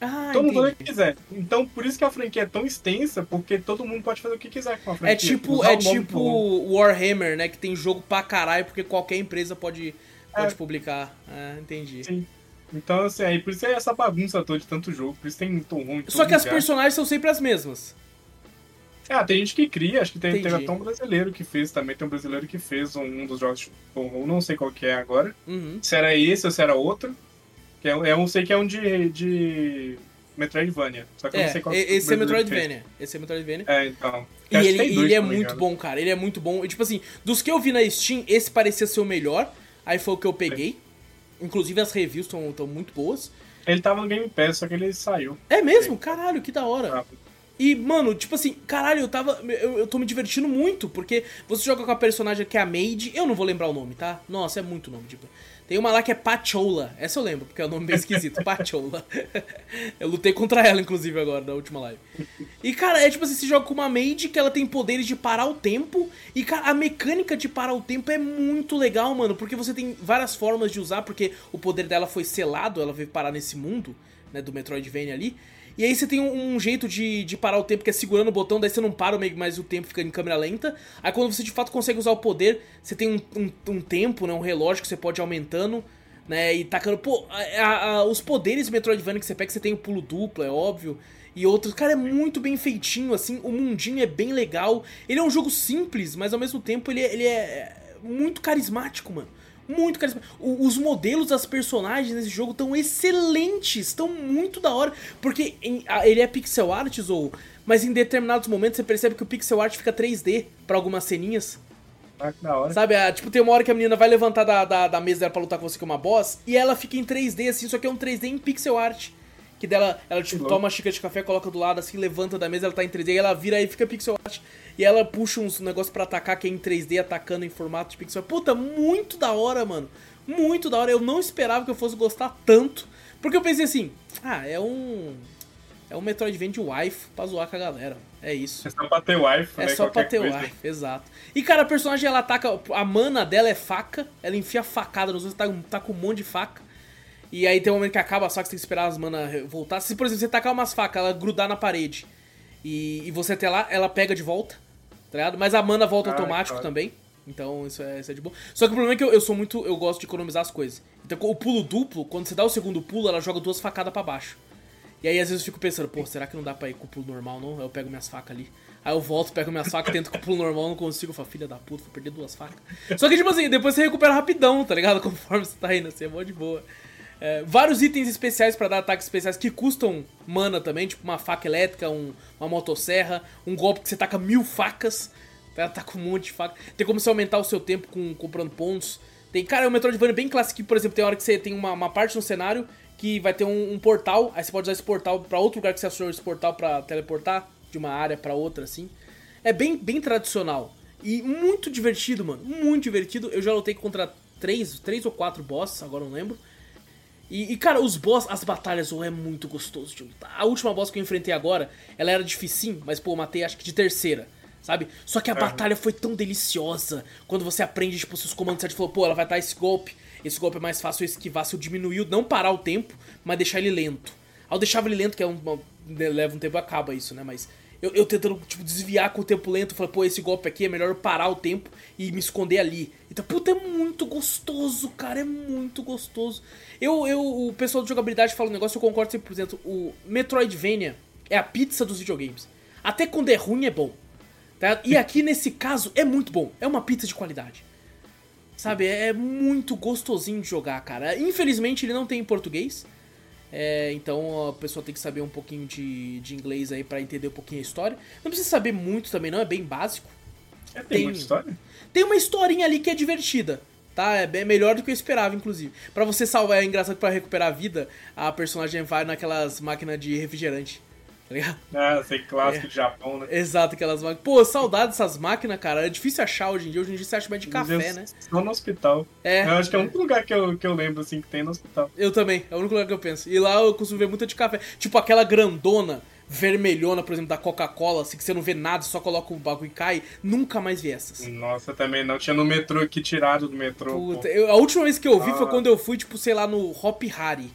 Ah, todo mundo fazer o entendi. que quiser. Então, por isso que a franquia é tão extensa, porque todo mundo pode fazer o que quiser com a franquia. É tipo, Usar é o nome tipo. Warhammer, né? Que tem jogo pra caralho, porque qualquer empresa pode, pode É. publicar. Ah, entendi. Sim. Então, assim, aí por isso é essa bagunça toda de tanto jogo, por isso tem Touhou em Só que as lugar. personagens são sempre as mesmas. Ah, tem gente que cria, acho que tem, Entendi. teve até um brasileiro que fez também, tem um brasileiro que fez um, um dos jogos de não sei qual que é agora. Uhum. Se era esse ou se era outro. Que é, um- é um, sei que é um de, de Metroidvania. Só que eu É, não sei qual esse é Metroidvania. Esse é Metroidvania. É, então. E ele, dois, ele é muito bom, cara. Ele é muito bom. E, tipo assim, dos que eu vi na Steam, esse parecia ser o melhor. Aí foi o que eu peguei. Inclusive as reviews estão muito boas. Ele tava no Game Pass, só que ele saiu. É mesmo? Caralho, que da hora. Ah, E, mano, tipo assim, caralho, eu tava. Eu, eu tô me divertindo muito, porque você joga com a personagem que é a Maid, eu não vou lembrar o nome, tá? Nossa, é muito nome, tipo. Tem uma lá que é Pachola. Essa eu lembro, porque é um nome bem esquisito. Pachola. eu lutei contra ela, inclusive, agora, na última live. E, cara, é tipo assim, você joga com uma Maid que ela tem poderes de parar o tempo. E, cara, a mecânica de parar o tempo é muito legal, mano. Porque você tem várias formas de usar, porque o poder dela foi selado, ela veio parar nesse mundo, né, do Metroidvania ali. E aí você tem um, um jeito de, de parar o tempo que é segurando o botão, daí você não para, meio- mas o tempo fica em câmera lenta. Aí quando você de fato consegue usar o poder, você tem um, um, um tempo, né, um relógio que você pode ir aumentando, né, e tacando... Pô, a- a- os poderes Metroidvania que você pega, você tem o pulo duplo, é óbvio, e outros. Cara, é muito bem feitinho, assim, o mundinho é bem legal. Ele é um jogo simples, mas ao mesmo tempo ele é, ele é muito carismático, mano. Muito carismático. Os modelos das personagens nesse jogo estão excelentes, estão muito da hora. Porque ele é pixel art, ou mas em determinados momentos você percebe que o pixel art fica 3D pra algumas ceninhas. Ah, que da hora. Sabe, a- tipo, tem uma hora que a menina vai levantar da, da, da mesa dela pra lutar com você que é uma boss, e ela fica em 3D, assim, só que é um 3D em pixel art. Que dela, ela, tipo, toma uma xícara de café, coloca do lado, assim, levanta da mesa, ela tá em 3D, e ela vira e fica pixel art. E ela puxa uns negócios pra atacar, que é em 3D, atacando em formato de pixel. Puta, muito da hora, mano. Muito da hora. Eu não esperava que eu fosse gostar tanto. Porque eu pensei assim, ah, é um... É um Metroidvania de wife pra zoar com a galera. É isso. É só pra ter wife, É né? só pra qualquer ter coisa. wife, exato. E cara, a personagem ela ataca. A mana dela é faca, ela enfia facada nos outros, tá, tá com um monte de faca. E aí tem um momento que acaba só que você tem que esperar as manas voltar. Se, por exemplo, você tacar umas facas, ela grudar na parede e, e você até lá, ela pega de volta, tá ligado? Mas a mana volta Ah, automático também. Então isso é, isso é de boa. Só que o problema é que eu, eu sou muito. Eu gosto de economizar as coisas. Então o pulo duplo, quando você dá o segundo pulo, ela joga duas facadas para baixo. E aí às vezes eu fico pensando, pô, será que não dá pra ir com o pulo normal, não? Aí eu pego minhas facas ali. Aí eu volto, pego minhas facas, tento com o pulo normal, não consigo. Eu falo, filha da puta, vou perder duas facas. Só que, tipo assim, depois você recupera rapidão, tá ligado? Conforme você tá indo, assim, é mó de boa. É, vários itens especiais para dar ataques especiais que custam mana também, tipo uma faca elétrica, um, uma motosserra, um golpe que você taca mil facas. Ela com um monte de faca. Tem como você aumentar o seu tempo com, comprando pontos. Tem, cara, é um Metroidvania bem clássico, por exemplo, tem hora que você tem uma, uma parte no cenário que vai ter um, um, portal, aí você pode usar esse portal para outro lugar que você achou esse portal para teleportar de uma área para outra, assim. É bem, bem tradicional. E muito divertido, mano. Muito divertido. Eu já lutei contra três, três ou quatro bosses, agora não lembro. E, e, cara, os boss, as batalhas, oh, é muito gostoso de lutar. A última boss que eu enfrentei agora, ela era dificinho, mas pô, eu matei acho que de terceira sabe? Só que a uhum. batalha foi tão deliciosa quando você aprende, tipo, se os comandos certos falou, pô, ela vai dar esse golpe, esse golpe é mais fácil eu esquivar se eu diminuir, não parar o tempo, mas deixar ele lento. Ao deixar ele lento, que é um, leva um tempo, acaba isso, né? Mas eu, eu tentando, tipo, desviar com o tempo lento, falei, pô, esse golpe aqui é melhor eu parar o tempo e me esconder ali. Então, puta, é muito gostoso, cara, é muito gostoso. Eu, eu, o pessoal de jogabilidade fala um negócio, eu concordo 100%. O Metroidvania é a pizza dos videogames. Até quando é ruim é bom. Tá? E aqui nesse caso é muito bom. É uma pizza de qualidade. Sabe, é muito gostosinho de jogar, cara. Infelizmente ele não tem em português. É, então a pessoa tem que saber um pouquinho de, de inglês aí para entender um pouquinho a história. Não precisa saber muito também, não, é bem básico. É, tem, tem uma história? Tem uma historinha ali que é divertida. Tá? É bem melhor do que eu esperava, inclusive. para você salvar, é engraçado que pra recuperar a vida, a personagem vai naquelas máquinas de refrigerante tá ligado? Ah, sei, clássico é. de Japão, né? Exato, aquelas máquinas. Pô, saudade dessas máquinas, cara. É difícil achar hoje em dia. Hoje em dia você acha mais de café, Deus, né? Só no hospital. É. Eu acho que é o único lugar que eu, que eu lembro, assim, que tem no hospital. Eu também, é o único lugar que eu penso. E lá eu costumo ver muita de café. Tipo aquela grandona vermelhona, por exemplo, da Coca-Cola, assim, que você não vê nada, só coloca o bagulho e cai. Nunca mais vi essas. Nossa, também não. Tinha no metrô aqui, tirado do metrô. Puta, eu, a última vez que eu vi ah. foi quando eu fui, tipo, sei lá, no Hop Harry.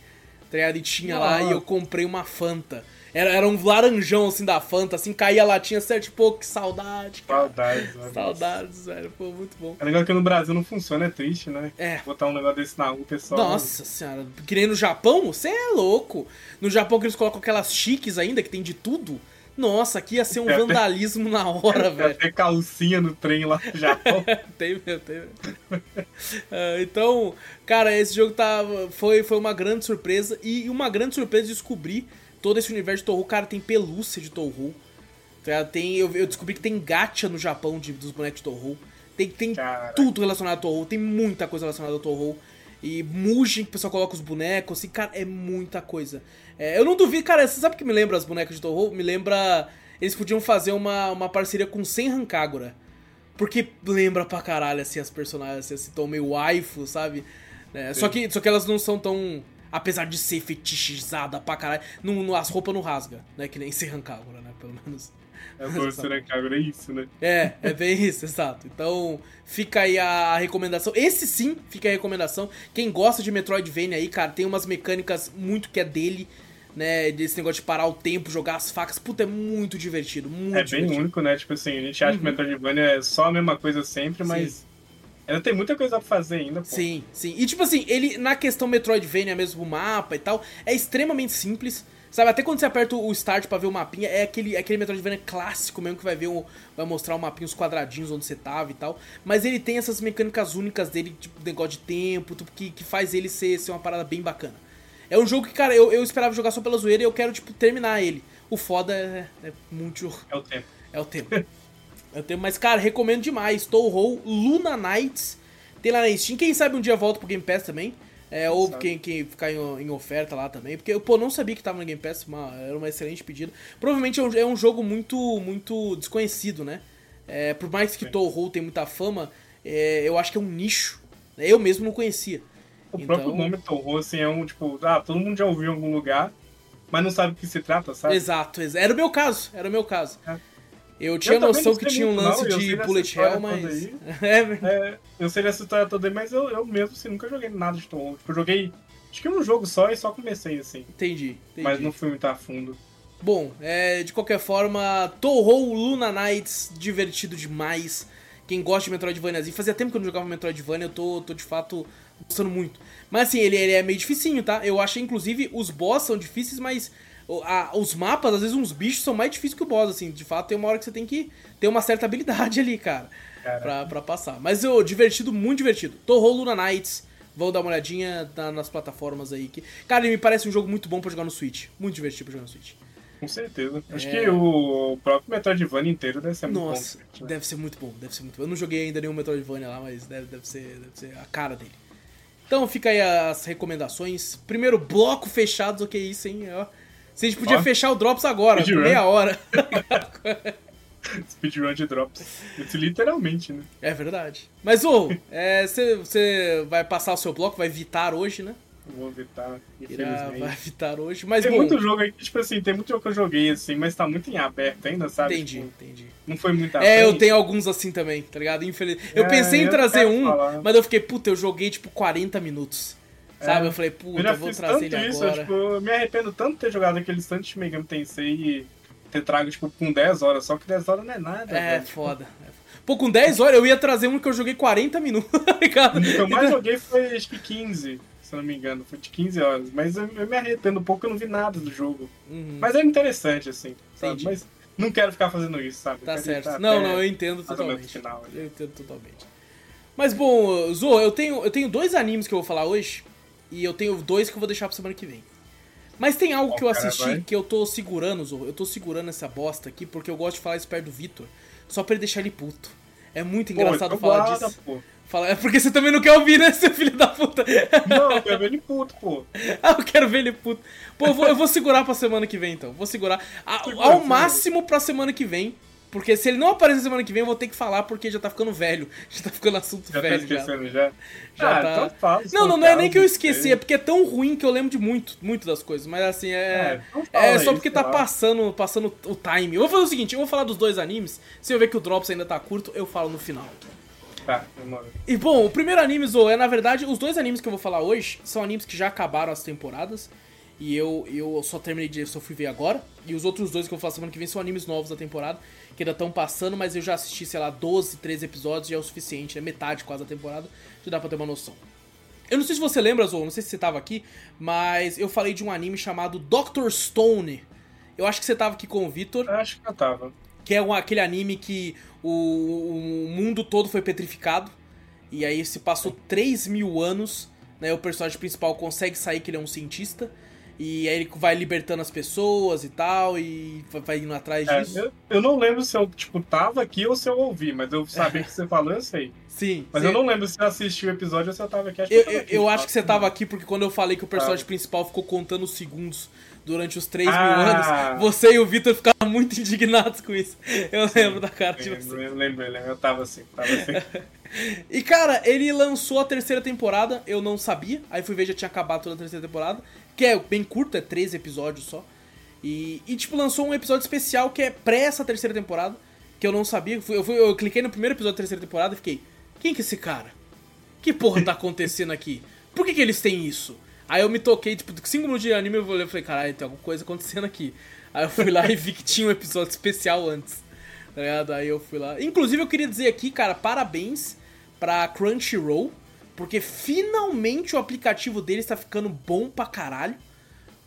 Tá E tinha ah. lá e eu comprei uma Fanta. Era, era um laranjão, assim, da Fanta, assim, caía a latinha certo, tipo, que saudade. Cara. Saudades, velho. Saudades, velho. Pô, muito bom. É legal que no Brasil não funciona, é triste, né? É. Botar um negócio desse na rua, pessoal. Nossa senhora. Que nem no Japão, você é louco. No Japão que eles colocam aquelas chiques ainda, que tem de tudo. Nossa, aqui ia ser um é vandalismo na hora, velho. Tem calcinha no trem lá no Japão. tem mesmo, tem mesmo. uh, então, cara, esse jogo tá, foi, foi uma grande surpresa. E uma grande surpresa descobrir todo esse universo de Touhou, cara, tem pelúcia de Touhou. Tá? Tem, eu, eu, descobri que tem gacha no Japão de, dos bonecos de Touhou. Tem, tem tudo relacionado a Touhou, tem muita coisa relacionada a Touhou. E Mugen, que o pessoal coloca os bonecos, assim, cara, é muita coisa. É, eu não duvido, cara, você sabe que me lembra as bonecas de Touhou? Me lembra... Eles podiam fazer uma, uma parceria com Senran Kagura. Porque lembra pra caralho, assim, as personagens, assim, tão meio waifu, sabe? É, só, que, só que elas não são tão apesar de ser fetichizada pra caralho, não, não, as roupas não rasga, né? Que nem ser Rancagora, né? Pelo menos. É, o é isso, né? É, é bem isso, exato. Então, fica aí a recomendação. Esse sim, fica a recomendação. Quem gosta de Metroidvania aí, cara, tem umas mecânicas muito que é dele né, desse negócio de parar o tempo, jogar as facas, puta, é muito divertido, muito É bem único, né, tipo assim, a gente acha uhum. que Metroidvania é só a mesma coisa sempre, mas Sim. Ainda tem muita coisa pra fazer ainda, pô. Sim, sim. E tipo assim, ele, na questão Metroidvania mesmo, o mapa e tal, é extremamente simples. Sabe, até quando você aperta o start pra ver o mapinha, é aquele, aquele Metroidvania clássico mesmo que vai ver o, vai mostrar o mapinha, os quadradinhos onde você tava e tal. Mas ele tem essas mecânicas únicas dele, tipo, negócio de tempo, tudo, que, que faz ele ser, ser uma parada bem bacana. É um jogo que, cara, eu, eu esperava jogar só pela zoeira e eu quero, tipo, terminar ele. O foda é, é muito. É o tempo. É o tempo. Eu tenho, mas, cara, recomendo demais. Touhou Luna Nights. Tem lá na Steam. Quem sabe um dia volta pro Game Pass também. É, ou quem, quem ficar em, em, oferta lá também. Porque eu, pô, não sabia que tava no Game Pass. Uma, era uma excelente pedida. Provavelmente é um, é um jogo muito, muito desconhecido, né? É, por mais que Touhou tem muita fama, é, eu acho que é um nicho. Eu mesmo não conhecia. O então... próprio nome Touhou, assim, é um tipo... Ah, todo mundo já ouviu em algum lugar, mas não sabe do que se trata, sabe? Exato. Era o meu caso. Era o meu caso. É. Eu tinha eu noção que tinha um lance não, de bullet hell, mas. é, é, eu sei essa história toda aí, mas eu, eu mesmo assim, nunca joguei nada de Tom. Tipo, eu joguei. Acho que um jogo só e só comecei assim. Entendi. entendi. Mas não fui muito a fundo. Bom, é, de qualquer forma, Touhou Luna Nights, divertido demais. quem gosta de Metroidvania, e fazia tempo que eu não jogava Metroidvania, eu tô, tô de fato gostando muito. Mas assim, ele, ele é meio dificinho, tá? Eu achei, inclusive, os boss são difíceis, mas a, os mapas, às vezes uns bichos são mais difíceis que o boss, assim. De fato, tem uma hora que você tem que ter uma certa habilidade ali, cara, pra, pra, passar. Mas eu, divertido, muito divertido. Torrou Luna Nights, vão dar uma olhadinha na, nas plataformas aí. Que, cara, ele me parece um jogo muito bom pra jogar no Switch. Muito divertido pra jogar no Switch. Com certeza. Acho é... que o próprio Metroidvania inteiro deve ser muito Nossa, bom. Nossa, deve ser muito bom, deve ser muito bom. Eu não joguei ainda nenhum Metroidvania lá, mas deve, deve, ser, deve ser a cara dele. Então fica aí as recomendações. Primeiro bloco fechado, o que é isso, hein? Se a gente podia Ó. fechar o Drops agora, por meia hora. Speedrun de Drops. Isso literalmente, né? É verdade. Mas, ô, você é, vai passar o seu bloco, vai evitar hoje, né? Vou evitar, infelizmente. vai evitar hoje, mas Tem bom, muito jogo aí, tipo assim, tem muito jogo que eu joguei assim, mas tá muito em aberto ainda, sabe? Entendi, tipo, entendi. Não foi muito É, eu tenho alguns assim também, tá ligado? Infeliz... Eu é, pensei em trazer um, falar. mas eu fiquei, puta, eu joguei tipo 40 minutos. Sabe? É, eu falei, puta, eu, eu vou trazer ele isso, agora. Eu, tipo, eu me arrependo tanto de ter jogado aquele tanto de Megami Tensei e ter trago, tipo, com 10 horas, só que 10 horas não é nada. É, velho. foda. Pô, com 10 horas eu ia trazer um que eu joguei 40 minutos, tá ligado? O que eu mais joguei foi, acho que 15 se não me engano. Foi de 15 horas. Mas eu, eu me arrependo um pouco, eu não vi nada do jogo. Uhum. Mas é interessante, assim, sabe? Mas não quero ficar fazendo isso, sabe? Tá certo. Não, não, eu entendo totalmente. Final, eu entendo totalmente. Mas bom, Zo, eu tenho, eu tenho dois animes que eu vou falar hoje. E eu tenho dois que eu vou deixar pra semana que vem. Mas tem algo que eu assisti que eu tô segurando, Zo. Eu tô segurando essa bosta aqui porque eu gosto de falar isso perto do Vitor. Só pra ele deixar ele puto. É muito engraçado pô, falar guarda, disso. Pô. Fala, é porque você também não quer ouvir, né, seu filho da puta? Não, eu quero ver ele puto, pô. ah, eu quero ver ele puto. Pô, eu vou, eu vou segurar pra semana que vem, então. Vou segurar a, ao máximo pra semana que vem. Porque se ele não aparecer semana que vem, eu vou ter que falar porque já tá ficando velho. Já tá ficando assunto já velho. Tá esquecendo já? já, já ah, tá... então fala, não, não, não é nem que eu esqueci, é porque é tão ruim que eu lembro de muito, muito das coisas. Mas assim, é. É, então é só porque tá passando, passando o time. Eu vou fazer o seguinte, eu vou falar dos dois animes. Se eu ver que o Drops ainda tá curto, eu falo no final. Tá, E bom, o primeiro anime, Zo, é na verdade, os dois animes que eu vou falar hoje são animes que já acabaram as temporadas. E eu, eu só terminei de. só fui ver agora. E os outros dois que eu vou falar semana que vem são animes novos da temporada, que ainda estão passando, mas eu já assisti, sei lá, 12, 13 episódios e é o suficiente, é metade quase da temporada, já dá pra ter uma noção. Eu não sei se você lembra, Zo, não sei se você tava aqui, mas eu falei de um anime chamado Doctor Stone. Eu acho que você tava aqui com o Victor. Eu acho que eu tava que é um, aquele anime que o, o, mundo todo foi petrificado. E aí se passou 3 mil anos, né? O personagem principal consegue sair, que ele é um cientista. E aí ele vai libertando as pessoas e tal, e vai indo atrás é, disso. Eu, eu, não lembro se eu, tipo, tava aqui ou se eu ouvi, mas eu sabia que você falou, eu sei. Sim. Mas sim. eu não lembro se eu assisti o episódio ou se eu tava aqui. Acho eu, eu, aqui, eu acho que você tava aqui porque quando eu falei que o personagem ah. principal ficou contando os segundos durante os 3 ah. mil anos, você e o Vitor ficaram muito indignados com isso. Eu Sim, lembro da cara de você. Eu lembro, eu lembro, eu tava assim, tava assim. e cara, ele lançou a terceira temporada, eu não sabia, aí fui ver já tinha acabado toda a terceira temporada, que é bem curto, é 13 episódios só. E, e tipo, lançou um episódio especial que é pré essa terceira temporada, que eu não sabia. Eu, fui, eu cliquei no primeiro episódio da terceira temporada e fiquei, quem que é esse cara? Que porra tá acontecendo aqui? Por que, que eles têm isso? Aí eu me toquei, tipo, 5 minutos de anime eu falei, caralho, tem alguma coisa acontecendo aqui. Aí eu fui lá e vi que tinha um episódio especial antes. Tá ligado? Aí eu fui lá. Inclusive eu queria dizer aqui, cara, parabéns pra Crunchyroll. Porque finalmente o aplicativo deles tá ficando bom pra caralho.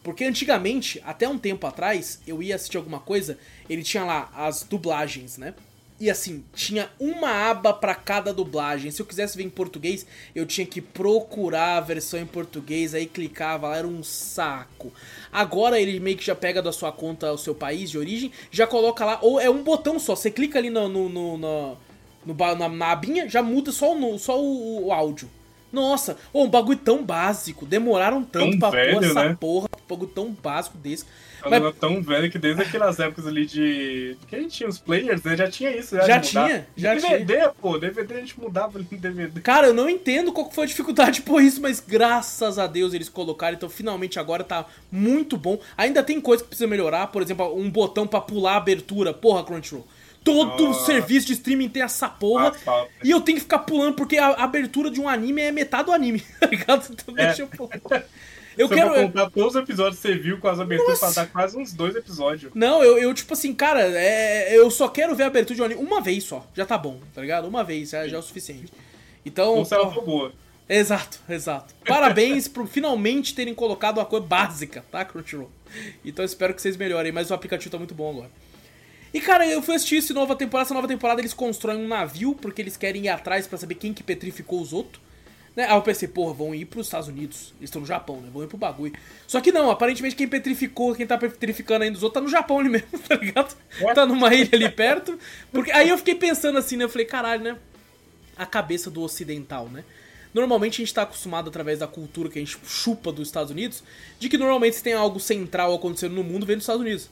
Porque antigamente, até um tempo atrás, eu ia assistir alguma coisa, ele tinha lá as dublagens, né? E assim, tinha uma aba para cada dublagem. Se eu quisesse ver em português, eu tinha que procurar a versão em português, aí clicava lá, era um saco. Agora ele meio que já pega da sua conta o seu país de origem, já coloca lá, ou é um botão só, você clica ali no, no, no, no, no na, na, abinha, já muda só o, só o, o áudio. Nossa, oh, um bagulho tão básico, demoraram tanto tão pra velho, pôr essa né? porra, um bagulho tão básico desse. Mas... É tão velho que desde aquelas épocas ali de. que a gente tinha os players, né? Já tinha isso. Já, já tinha, já DVD, tinha. pô. DVD a gente mudava ali no DVD. Cara, eu não entendo qual foi a dificuldade por isso, mas graças a Deus eles colocaram. Então finalmente agora tá muito bom. Ainda tem coisa que precisa melhorar. Por exemplo, um botão para pular a abertura. Porra, Crunchyroll. Todo oh. serviço de streaming tem essa porra. Ah, e eu tenho que ficar pulando porque a abertura de um anime é metade do anime, tá ligado? Então é. deixa eu pular. Eu Se quero. contar todos os episódios que você viu com as aberturas, Nossa. pra dar quase uns dois episódios. Não, eu, eu, tipo assim, cara, é, eu só quero ver a abertura de um anime uma vez só. Já tá bom, tá ligado? Uma vez, já, já é o suficiente. Então. Ou se ela for boa. Exato, exato. Parabéns por finalmente terem colocado uma coisa básica, tá, Crunchyroll? Então espero que vocês melhorem, mas o aplicativo tá muito bom agora. E cara, eu fui assistir essa nova temporada. Essa nova temporada eles constroem um navio porque eles querem ir atrás pra saber quem que petrificou os outros. Né? Aí eu pensei, porra, vão ir pros Estados Unidos. Eles estão no Japão, né? Vão ir pro bagulho. Só que não, aparentemente quem petrificou, quem tá petrificando ainda os outros tá no Japão ali mesmo, tá ligado? Tá numa ilha ali perto. Porque aí eu fiquei pensando assim, né? Eu falei, caralho, né? A cabeça do ocidental, né? Normalmente a gente tá acostumado através da cultura que a gente chupa dos Estados Unidos, de que normalmente se tem algo central acontecendo no mundo, vem dos Estados Unidos.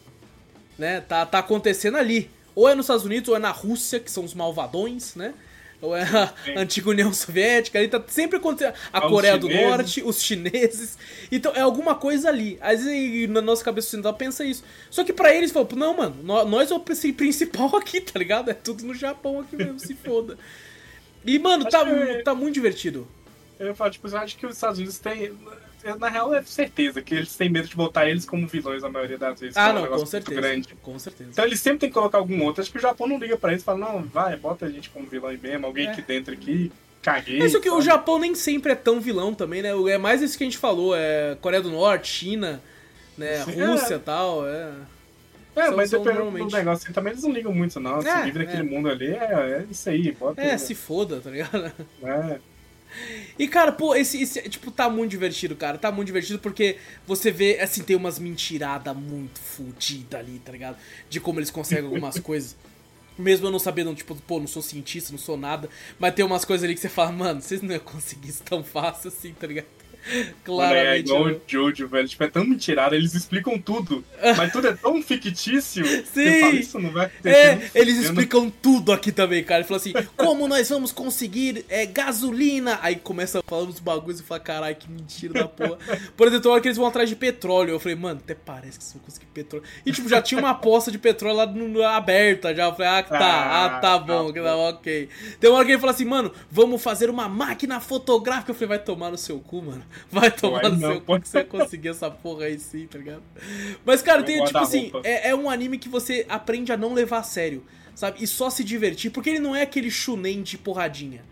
Né? Tá, tá acontecendo ali. Ou é nos Estados Unidos, ou é na Rússia, que são os malvadões, né? Ou é a Sim. antiga União Soviética, ali tá sempre acontecendo. A Ah, Coreia do. Norte, os chineses. Então é alguma coisa ali. Às vezes na nossa cabeça ocidental pensa isso. Só que pra eles, falam, não, mano, nó- nós é o principal aqui, tá ligado? É tudo no Japão aqui mesmo, se foda. E, mano, Acho tá, que- tá muito divertido. Eu falar, tipo, eu acho que os Estados Unidos têm. Na real, é certeza que eles têm medo de botar eles como vilões na maioria das vezes. Ah, que é um não, com certeza. grande. Com certeza. Então eles sempre têm que colocar algum outro. Acho que o Japão não liga pra eles, fala, não, vai, bota a gente como vilão aí mesmo, alguém É. aqui dentro aqui, caguei. Mas só que o sabe? Japão nem sempre é tão vilão também, né? É mais isso que a gente falou, é Coreia do Norte, China, né? Sim, Rússia é. e tal, é. É, são- mas são dependendo normalmente. do negócio assim, também eles não ligam muito, não. Se É, vive naquele é. mundo ali, é, é isso aí, bota. É, se foda, tá ligado? É. E, cara, pô, esse, esse, tipo, tá muito divertido, cara. Tá muito divertido porque você vê, assim, tem umas mentiradas muito fodidas ali, tá ligado? De como eles conseguem algumas coisas. Mesmo eu não sabendo, tipo, pô, não sou cientista, não sou nada. Mas tem umas coisas ali que você fala, mano, vocês não iam conseguir isso tão fácil assim, tá ligado? Mano, é Claramente. igual o Jojo, velho. Tipo, é tão mentirado, eles explicam tudo. mas tudo é tão fictício. Sim. Fala, isso não vai acontecer. É, eles explicam tudo aqui também, cara. Ele falou assim: como nós vamos conseguir é, gasolina? Aí começa falar uns bagulhos e fala: caralho, que mentira da porra. Por exemplo, tem uma hora que eles vão atrás de petróleo. Eu falei, mano, até parece que vocês vão conseguir petróleo. E tipo, já tinha uma poça de petróleo lá no, no- aberta já. Eu falei, ah, tá, ah, Ah, tá tá bom, bom. tá, ok. Tem uma hora que ele fala assim, mano, vamos fazer uma máquina fotográfica. Eu falei, vai tomar no seu cu, mano. Vai tomar no seu cu que você vai conseguir essa porra aí sim, tá ligado? Mas, cara, tem, tipo assim, é, é um anime que você aprende a não levar a sério, sabe? E só se divertir, porque ele não é aquele shunen de porradinha.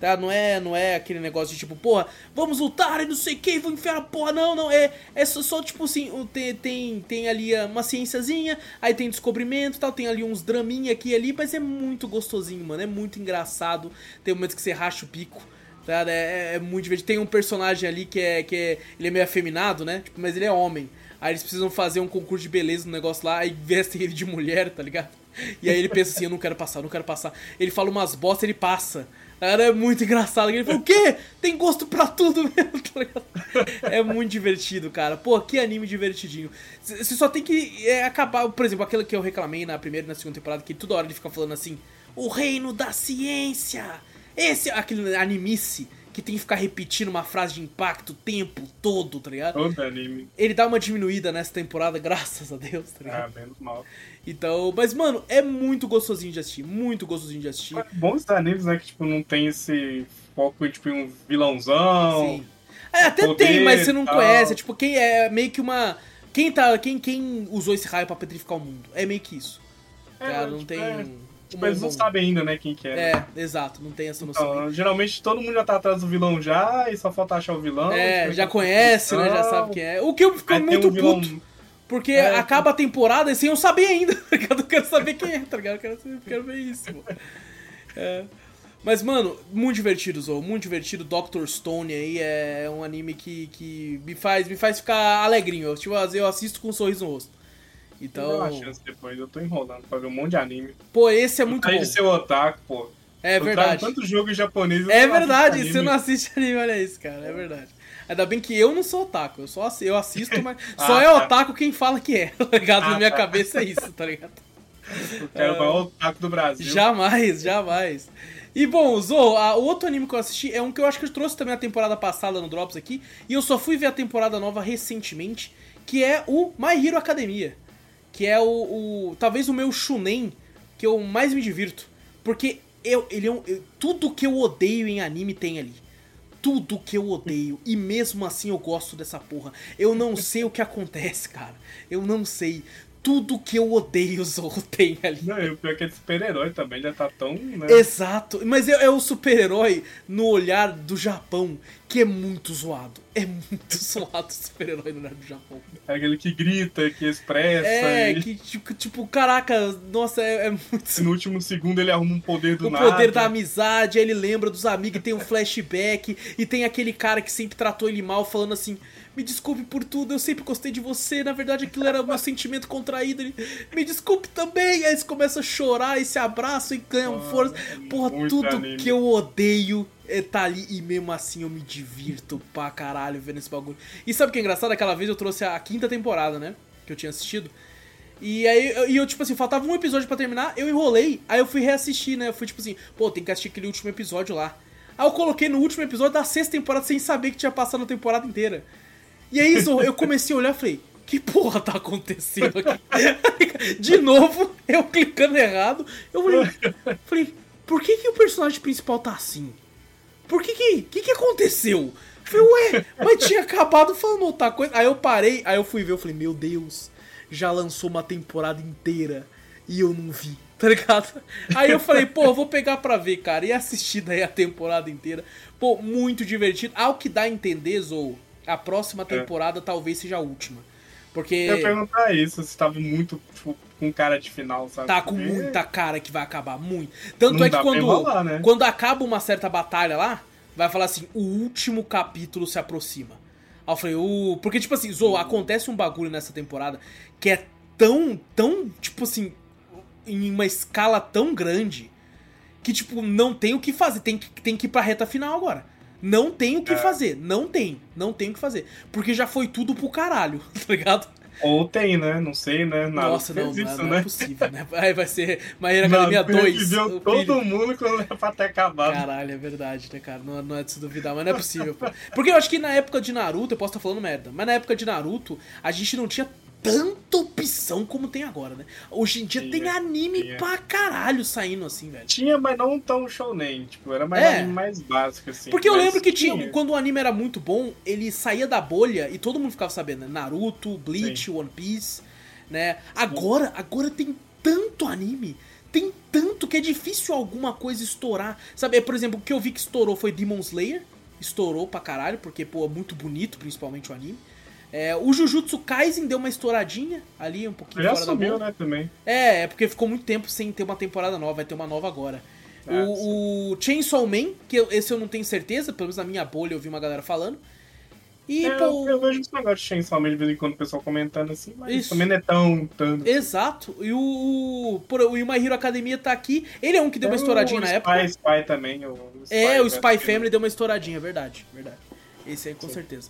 Tá? Não é, não é aquele negócio de tipo, porra, vamos lutar e não sei o que, vou enfiar a porra. Não, não, é, é só, só, tipo assim, tem, tem, tem ali uma ciênciazinha, aí tem descobrimento e tal, tem ali uns draminha aqui e ali, mas é muito gostosinho, mano, é muito engraçado. Tem momentos que você racha o pico. Tá? É, é muito divertido. Tem um personagem ali que é, que é. Ele é meio afeminado, né? Tipo, mas ele é homem. Aí eles precisam fazer um concurso de beleza no negócio lá, aí vestem ele de mulher, tá ligado? E aí ele pensa assim, eu não quero passar, eu não quero passar. Ele fala umas bosta, ele passa. Cara, é muito engraçado. Ele fala, o quê? Tem gosto pra tudo mesmo, tá ligado? É muito divertido, cara. Pô, que anime divertidinho. Você só tem que é, acabar, por exemplo, aquele que eu reclamei na primeira e na segunda temporada, que toda hora ele fica falando assim, o reino da ciência. Esse, aquele animice que tem que ficar repetindo uma frase de impacto o tempo todo, tá ligado? Todo anime. Ele dá uma diminuída nessa temporada, graças a Deus, tá ligado? Ah, menos mal. Então, mas mano, é muito gostosinho de assistir, muito gostosinho de assistir. Bons animes, né? Que tipo, não tem esse foco tipo, em um vilãozão. Sim. É, até poder tem, mas você não tal. conhece. É tipo, quem é meio que uma. Quem tá. Quem, quem usou esse raio pra petrificar o mundo? É meio que isso. É, cara, não tipo, tem. é, Tipo, eles não sabem ainda, né, quem que é. É, exato, não tem essa noção. Então, geralmente todo mundo já tá atrás do vilão já, e só falta achar o vilão. é, explicar já conhece, né? Já questão. sabe quem é. O que eu fico Aí muito um vilão- puto. Porque É. acaba a temporada sem eu saber ainda. tá ligado? Eu quero saber quem é, tá ligado? Eu quero, saber- quero ver isso, pô. É. Mas, mano, muito divertido, Zou. Muito divertido. Dr. Stone aí é um anime que, que me, faz, me faz ficar alegrinho. Eu, tipo, eu assisto com um sorriso no rosto. Então, uma chance depois, eu tô enrolando pra ver um monte de anime. pô, esse é muito Aí bom. de ser otaku, pô. É eu verdade. tanto jogo japonês. eu É não assisto verdade, você não assiste anime, olha isso, cara. É verdade. Ainda bem que eu não sou otaku, eu só assi- eu assisto, mas só Ah, é tá. otaku quem fala que é, tá ligado? Na Ah, minha tá. cabeça é isso, tá ligado? Eu quero o maior otaku do Brasil. Jamais, jamais. E bom, Zo, o outro anime que eu assisti é um que eu acho que eu trouxe também a temporada passada no Drops aqui, e eu só fui ver a temporada nova recentemente, que é o My Hero Academia. Que é o, o- talvez o meu shunen que eu mais me divirto. Porque eu, ele é um, eu- tudo que eu odeio em anime tem ali. tudo que eu odeio. E mesmo assim eu gosto dessa porra. Eu não sei o que acontece, cara. Eu não sei. Tudo que eu odeio o Zorro tem ali. Não, e o pior é que ele super-herói também já tá tão. Né? Exato, mas é, é o super-herói no olhar do Japão, que é muito zoado. É muito zoado o super-herói no olhar do Japão. É aquele que grita, que expressa. É, e... que tipo, tipo, caraca, nossa, é, é muito. e no último segundo ele arruma um poder do o nada. poder da amizade, ele lembra dos amigos, e tem um flashback, e tem aquele cara que sempre tratou ele mal, falando assim: Me desculpe por tudo, eu sempre gostei de você, na verdade aquilo era meu sentimento contraído. Ele, Me desculpe também. Aí eles começam a chorar e se abraçam e ganham Ah, força. Porra, tudo anime. que eu odeio é tá ali e mesmo assim eu me divirto pra caralho vendo esse bagulho. E sabe o que é engraçado? Aquela vez eu trouxe a quinta temporada, né? Que eu tinha assistido. E aí, eu- e eu, tipo assim, faltava um episódio pra terminar, eu enrolei, aí eu fui reassistir, né? Eu fui tipo assim, pô, tem que assistir aquele último episódio lá. Aí eu coloquei no último episódio da sexta temporada sem saber que tinha passado a temporada inteira. E aí Zorro, eu comecei a olhar e falei, que porra tá acontecendo aqui? De novo, eu clicando errado, eu falei, falei por que, que o personagem principal tá assim? Por que que, que, que aconteceu? Eu falei, ué, mas tinha acabado falando outra coisa. Aí eu parei, aí eu fui ver, eu falei, meu Deus, já lançou uma temporada inteira e eu não vi, tá ligado? Aí eu falei, pô, vou pegar pra ver, cara, e assistir daí a temporada inteira. Pô, muito divertido. Ao que dá a entender, Zou, a próxima temporada talvez seja a última. Porque Eu ia perguntar isso, se tava muito tipo, com cara de final, sabe? tá com Porque muita cara que vai acabar, muito. Tanto Não é que quando, né? quando acaba uma certa batalha lá, vai falar assim, o último capítulo se aproxima. Aí eu falei, uh... porque tipo assim, Zou, acontece um bagulho nessa temporada que é tão, tão, tipo assim, em uma escala tão grande que, tipo, não tem o que fazer, tem que, tem que ir pra reta final agora. Não tem o que É. fazer, não tem, não tem o que fazer. Porque já foi tudo pro caralho, tá ligado? Ou tem, né? Não sei, né? Naruto Nossa, não, não, isso, não né? é possível, né? Aí vai ser Hero Academia Naruto 2. reviveu o todo filho. mundo quando era pra ter acabado. Caralho, é verdade, né, cara? Não, não é de se duvidar, mas não é possível. pô. Porque eu acho que na época de Naruto, eu posso estar falando merda, mas na época de Naruto, a gente não tinha tanta opção como tem agora, né? Hoje em dia Tinha, tem anime tinha. pra caralho saindo assim, velho. Tinha, mas não tão shounen. Tipo, era mais É. anime mais básico, assim. Porque eu lembro que tinha, quando o anime era muito bom, ele saía da bolha e todo mundo ficava sabendo, né? Naruto, Bleach, Sim. One Piece, né? Agora, agora tem tanto anime, tem tanto que é difícil alguma coisa estourar. Sabe, por exemplo, o que eu vi que estourou foi Demon Slayer, estourou pra caralho, porque, pô, é muito bonito, principalmente o anime. É, o Jujutsu Kaisen deu uma estouradinha ali, um pouquinho Já fora da sumiu, né, também. É, é porque ficou muito tempo sem ter uma temporada nova, vai ter uma nova agora. Ah, o, o Chainsaw Man, que eu- esse eu não tenho certeza, pelo menos na minha bolha eu vi uma galera falando. E, É, pô, eu, eu vejo esse negócio de Chainsaw Man de vez em quando o pessoal comentando assim, mas Isso. também não é tão... tão... exato. E o, por, o My Hero Academia tá aqui. Ele é um que deu uma É estouradinha o na Spy, época. Spy também. O Spy, É, o Spy Family deu uma estouradinha, verdade, verdade. Esse aí com Sim. certeza.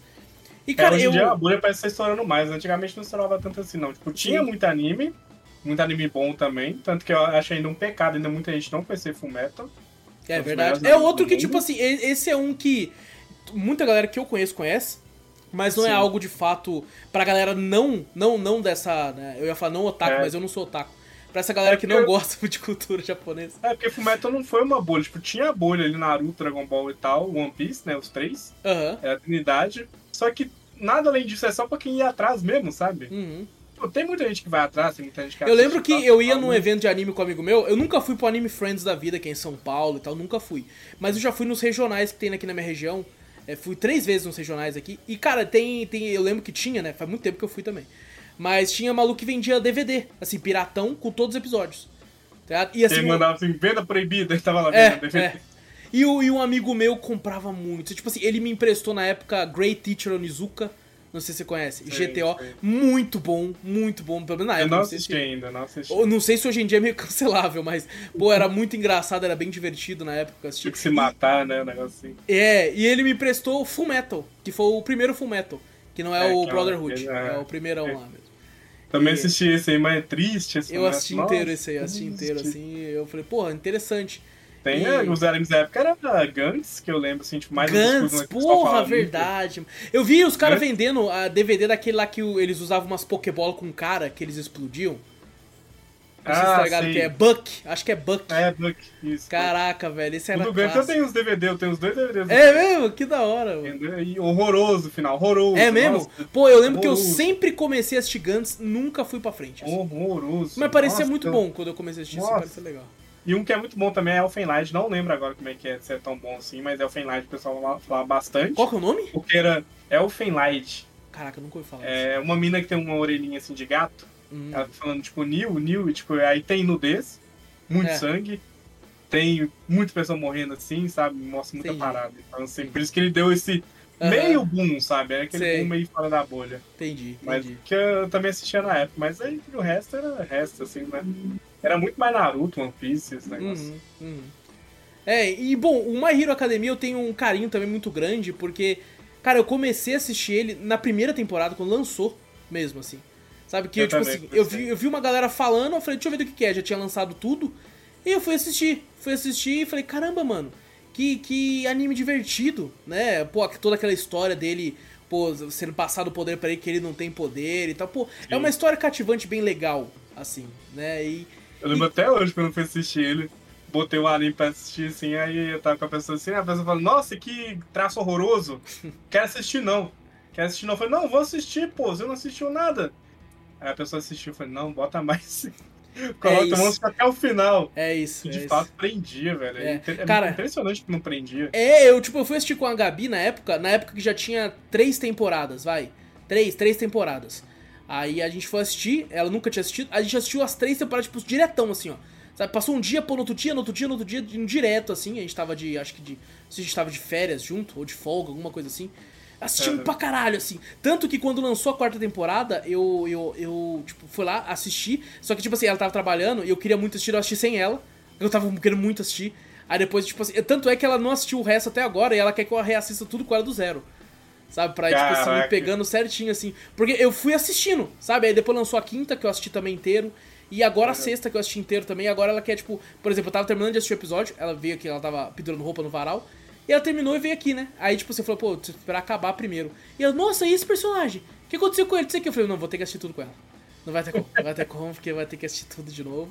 E, É, cara, hoje eu... em dia a bolha parece estar estourando mais. Antigamente não estourava tanto assim, não. Tipo, tinha Sim. muito anime, muito anime bom também. Tanto que eu acho ainda um pecado, ainda muita gente não conhecer Fullmetal. É verdade. É outro que, tipo assim, esse é um que muita galera que eu conheço conhece, mas não é Sim. algo de fato pra galera não, não, não dessa, né? Eu ia falar não otaku, É. mas eu não sou otaku. Pra essa galera É que não eu- gosta de cultura japonesa. É, porque Fullmetal não foi uma bolha. Tipo, tinha a bolha ali, Naruto, Dragon Ball e tal, One Piece, né, os três. Aham. É a Trinidade. Só que nada além disso, é só pra quem ia atrás mesmo, sabe? Uhum. Pô, tem muita gente que vai atrás, tem muita gente que Eu lembro que eu ia num evento de anime com um amigo meu, eu nunca fui pro Anime Friends da vida, que é em São Paulo e tal, nunca fui. Mas eu já fui nos regionais que tem aqui na minha região. É, fui três vezes nos regionais aqui. E, cara, tem, tem. Eu lembro que tinha, né? Faz muito tempo que eu fui também. Mas tinha maluco que vendia DVD, assim, piratão, com todos os episódios. Tá? E assim. Ele mandava assim, venda proibida, ele tava lá É, vendo DVD. é. E, o- e um amigo meu comprava muito. Tipo assim, ele me emprestou na época Great Teacher Onizuka. Não sei se você conhece. Sei, GTO. sei. Muito bom, muito bom. Pelo menos na Eu época. não sei assisti se- ainda, não assisti. ou não sei se hoje em dia é meio cancelável, mas, pô, era muito engraçado, era bem divertido na época eu. Tinha que se matar, né? Um negócio assim. É, e ele me emprestou Full Metal, que foi o primeiro Full Metal, que não é, É, o Brotherhood, é, é, o primeirão é. lá mesmo. Também E- assisti esse aí, mas é triste. Esse Eu assisti Nossa, inteiro esse aí, eu assisti inteiro, triste. assim, e eu falei, porra, interessante. Tem E- é, os animes da época era Gantz, que eu lembro, assim, tipo, mais Gantz, né, o porra, muito. verdade. Eu vi os caras vendendo a DVD daquele lá que o- eles usavam umas Pokébola com cara, que eles explodiam. Vocês Ah, tá sim. que é Buck? Acho que é Buck. É, Buck, isso. Caraca, velho, esse O era do Gantz eu tenho os DVD, eu tenho os dois DVDs. É mesmo? Que da hora, mano. E horroroso o final, horroroso. É mesmo? Nossa, Pô, eu lembro que eu horroroso. sempre comecei a assistir Gantz, nunca fui pra frente. assim. Horroroso. Mas parecia Nossa, muito bom quando eu comecei a assistir, assim, Nossa. parecia legal. E um que é muito bom também é Elfenlight. Não lembro agora como é que é, se é tão bom assim, mas Elfenlight o pessoal fala- fala bastante. Qual que é o nome? Porque era Elfenlight. Caraca, eu nunca ouvi falar. É uma mina que tem uma orelhinha assim de gato. Hum. Ela tá falando, tipo, Nil, Nil, e tipo, aí tem nudez, muito É. sangue, tem muita pessoa morrendo assim, sabe? Mostra muita Entendi. parada. Então, assim, por isso que ele deu esse Aham. meio boom, sabe? É aquele Sei. boom meio fora da bolha. Entendi, Mas entendi. que eu também assistia na época. Mas aí o resto era resto, assim, né? Era muito mais Naruto, One Piece, esse negócio. Uhum, uhum. É, e bom, o My Hero Academia eu tenho um carinho também muito grande, porque, cara, eu comecei a assistir ele na primeira temporada, quando lançou mesmo, assim. Sabe, que eu, Eu tipo assim, eu vi, eu vi uma galera falando, eu falei, deixa eu ver do que, que é, já tinha lançado tudo, e eu fui assistir. Fui assistir e falei, caramba, mano, que, que anime divertido, né? Pô, toda aquela história dele, pô, sendo passado o poder pra ele que ele não tem poder e tal. Pô, é Sim. uma história cativante bem legal, assim, né? E, Eu lembro até hoje quando eu fui assistir ele. Botei o anime pra assistir assim, aí eu tava com a pessoa assim, a pessoa falou, nossa, que traço horroroso. Quero assistir não. Quero assistir não. Eu falei, não, vou assistir, pô, você não assistiu nada. Aí a pessoa assistiu, eu falei, não, bota mais. Coloca isso. o monstro até o final. é isso. É de isso. fato prendia, velho. É. É, é Cara- impressionante que não prendia. É, eu, tipo, eu fui assistir com a Gabi na época, na época que já tinha três temporadas, vai. Três, três temporadas. Aí a gente foi assistir, ela nunca tinha assistido, a gente assistiu as três temporadas, tipo, diretão, assim, ó. Sabe, passou um dia, pô, no outro dia, no outro dia, no outro dia, direto, assim, a gente tava de, acho que de, se a gente tava de férias junto, ou de folga, alguma coisa assim. Assistimos Uhum. pra caralho, assim. Tanto que quando lançou a quarta temporada, eu, eu, eu, tipo, fui lá assistir. Só que, tipo assim, ela tava trabalhando e eu queria muito assistir, eu assisti sem ela. Eu tava querendo muito assistir. Aí depois, tipo assim, tanto é que ela não assistiu o resto até agora e ela quer que eu reassista tudo com ela do zero. Sabe? Pra, tipo assim, me Caraca. pegando certinho, assim. Porque eu fui assistindo, sabe? Aí depois lançou a quinta, que eu assisti também inteiro. E agora a sexta, que eu assisti inteiro também. Agora ela quer, tipo... Por exemplo, eu tava terminando de assistir o episódio. Ela veio aqui, ela tava pendurando roupa no varal. E ela terminou e veio aqui, né? Aí, tipo, você falou, pô, preciso esperar acabar primeiro. E ela, nossa, e esse personagem? O que aconteceu com ele? Não sei o que. Eu falei, não, vou ter que assistir tudo com ela. Não vai ter como, não vai ter como, porque vai ter que assistir tudo de novo.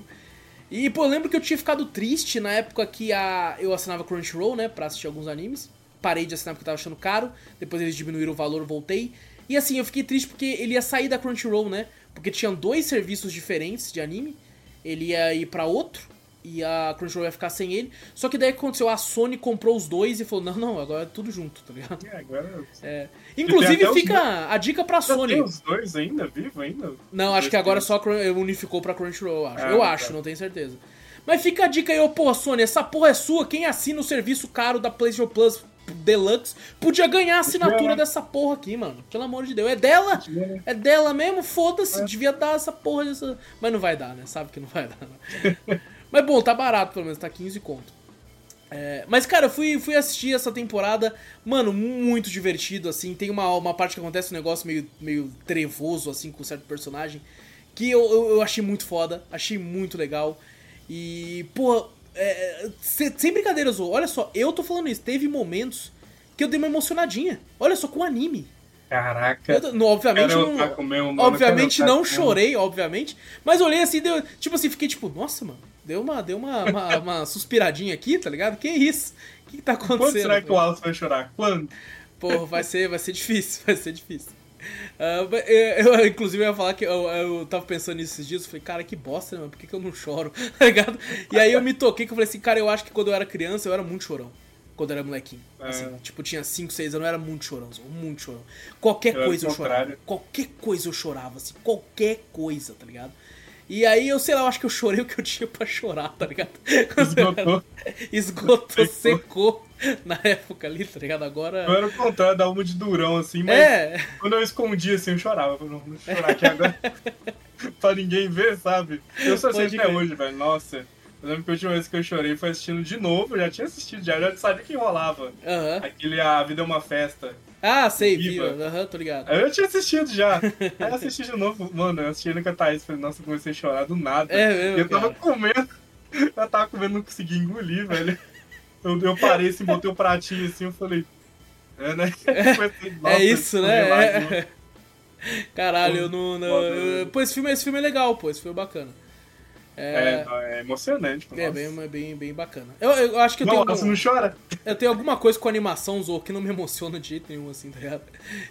E, pô, eu lembro que eu tinha ficado triste na época que a, eu assinava Crunchyroll, né, pra assistir alguns animes. Parei de assinar porque eu tava achando caro. Depois eles diminuíram o valor, voltei. E assim, eu fiquei triste porque ele ia sair da Crunchyroll, né? Porque tinham dois serviços diferentes de anime. Ele ia ir pra outro e a Crunchyroll ia ficar sem ele. Só que daí aconteceu? A Sony comprou os dois e falou: não, não, agora é tudo junto, tá ligado? É, agora. É. Inclusive até os fica a dica pra Já Sony. tem os dois ainda, vivo ainda? Não, acho que agora só unificou pra Crunchyroll, eu acho. Ah, eu tá. acho, não tenho certeza. Mas fica a dica aí, ô, porra, Sony, essa porra é sua. Quem assina o serviço caro da PlayStation Plus Deluxe podia ganhar a assinatura né? dessa porra aqui, mano. Pelo amor de Deus. É dela? Podia. É dela mesmo? Foda-se. É. Devia dar essa porra dessa. Mas não vai dar, né? Sabe que não vai dar. Né? Mas bom, tá barato pelo menos, tá 15 conto. É, mas, cara, eu fui, fui assistir essa temporada, mano, muito divertido, assim. Tem uma, uma parte que acontece um negócio meio, meio trevoso, assim, com um certo personagem, que eu, eu, eu achei muito foda, achei muito legal. E, pô, é, se- sem brincadeira, Zou, olha só, eu tô falando isso, teve momentos que eu dei uma emocionadinha. Olha só, com anime. Caraca. Eu, não, obviamente não. mano, obviamente quero não chorei, obviamente. Mas olhei assim, deu, tipo assim, fiquei tipo, nossa, mano, deu uma, deu uma, uma, uma suspiradinha aqui, tá ligado? Que isso? O que, que tá acontecendo? Quando será que o Wallace vai chorar? Quando? Porra, vai ser, vai ser difícil, vai ser difícil. Ah, mas, eh, eu, inclusive, eu ia falar que eu, eu tava pensando nisso esses dias, eu falei, cara, que bosta, né, mano? Por que, que eu não choro? Tá ligado? E aí eu me toquei que eu falei assim, cara, eu acho que quando eu era criança eu era muito chorão. Quando eu era molequinho. Assim, É. tipo, tinha 5, 6 anos, eu era muito chorão, muito chorão. Qualquer Eu coisa eu chorava. Qualquer coisa eu chorava, assim, qualquer coisa, tá ligado? E aí eu sei lá, eu acho que eu chorei o que eu tinha pra chorar, tá ligado? Esgotou. Esgotou, Secou. na época ali, tá ligado? Agora. Eu era o contrário, dava uma de durão assim, mas É, quando eu escondia assim, eu chorava. Eu falei, não, vou chorar aqui agora. pra ninguém ver, sabe? Eu só sei até hoje, velho. Nossa. Eu lembro que a última vez que eu chorei foi assistindo de novo. Eu já tinha assistido, já, já sabia que rolava. aham. Aquele A Vida é uma Festa. Ah, sei, vi, Viva. aham, tô ligado. Eu tinha assistido já. Aí eu assisti de novo. Mano, eu assisti ele com a Thaís. Falei, nossa, comecei a chorar do nada. É mesmo, eu tava cara. comendo. Eu tava comendo, não conseguia engolir, velho. Eu, eu parei assim, botei o pratinho assim, eu falei. É, né? Comecei, nossa, é isso, né? um. É. Caralho, eu não. não eu- né? Pô, esse filme, esse filme é legal, pô, esse filme é bacana. É, é, emocionante. É bem, bem, bem bacana. Eu, eu acho que eu não, tenho. Você não chora? Eu tenho alguma coisa com animação, Zou, que não me emociona de jeito nenhum, assim, tá ligado?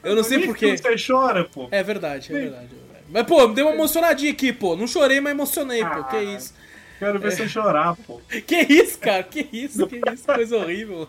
Eu não sei porquê. Você chora, pô. É verdade, é verdade, é verdade. Mas, pô, me deu uma emocionadinha aqui, pô. Não chorei, mas emocionei, ah, pô. Que isso. Quero ver é. você chorar, pô. Que isso, cara? Que isso, que isso, coisa horrível.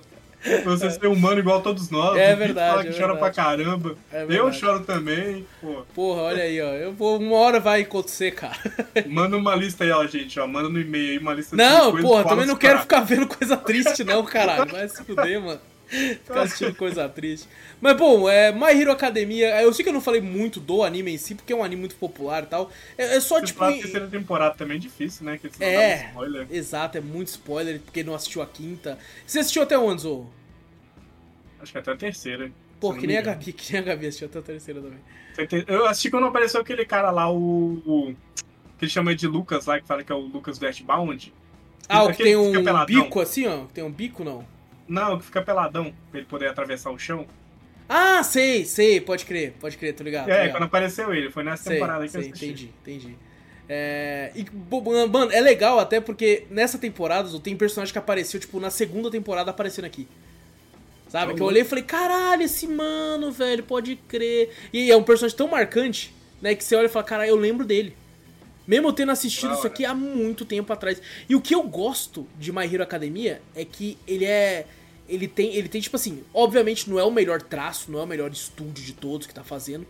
Você ser humano igual todos nós. É verdade. Fala que é chora verdade. pra caramba. É eu choro também, pô. Porra, olha aí, ó. Eu vou, uma hora vai acontecer, cara. Manda uma lista aí, ó, gente, ó. Manda no e-mail aí uma lista Não, de porra, também não quero ficar vendo coisa triste, não, caralho. Vai se fuder, mano. Ficar assistindo coisa triste. Mas bom, é My Hero Academia. Eu sei que eu não falei muito do anime em si, porque é um anime muito popular e tal. É, é só tipo. A terceira temporada também é difícil, né? Que é, exato, é muito spoiler, porque não assistiu a quinta. Você assistiu até onde, Zou? Acho que até a terceira. Pô, que nem a Gabi, que nem a Gabi assistiu até a terceira também. Eu assisti quando apareceu aquele cara lá, o. o que ele chama de Lucas lá, que fala que é o Lucas do Earthbound. Ah, o que tem um bico assim, ó? Tem um bico, não? Não, que fica peladão, pra ele poder atravessar o chão. Ah, sei, sei, pode crer, pode crer, tô ligado. É, ligado. quando apareceu ele, foi nessa sei, temporada que sei, eu assisti. Entendi, entendi. É, e, mano, é legal até porque nessa temporada tem personagem que apareceu, tipo, na segunda temporada aparecendo aqui. Sabe? Que eu olhei e falei, caralho, esse mano, velho, pode crer. E é um personagem tão marcante, né, que você olha e fala, caralho, eu lembro dele. Mesmo eu tendo assistido isso aqui há muito tempo atrás. E o que eu gosto de My Hero Academia é que ele é. Ele tem, ele tem, tipo assim, obviamente não é o melhor traço, não é o melhor estúdio de todos que tá fazendo,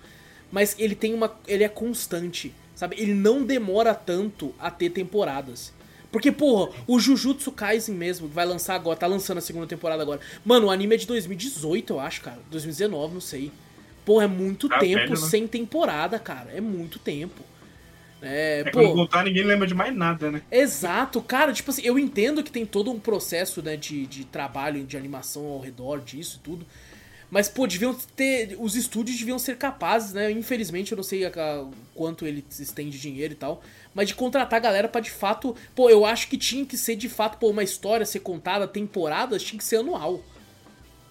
mas ele tem uma. Ele é constante, sabe? Ele não demora tanto a ter temporadas. Porque, porra, o Jujutsu Kaisen mesmo, que vai lançar agora, tá lançando a segunda temporada agora. Mano, o anime é de 2018, eu acho, cara. 2019, não sei. Porra, é muito Tá tempo velho, né? sem temporada, cara. É muito tempo. É, É pô, quando voltar, ninguém lembra de mais nada, né? Exato, cara, tipo assim, eu entendo que tem todo um processo, né, de, de trabalho, de animação ao redor disso e tudo. Mas, pô, deviam ter. Os estúdios deviam ser capazes, né? Infelizmente, eu não sei a, a, quanto ele estende dinheiro e tal. Mas de contratar a galera pra de fato. Pô, eu acho que tinha que ser de fato, pô, uma história ser contada, temporadas, tinha que ser anual.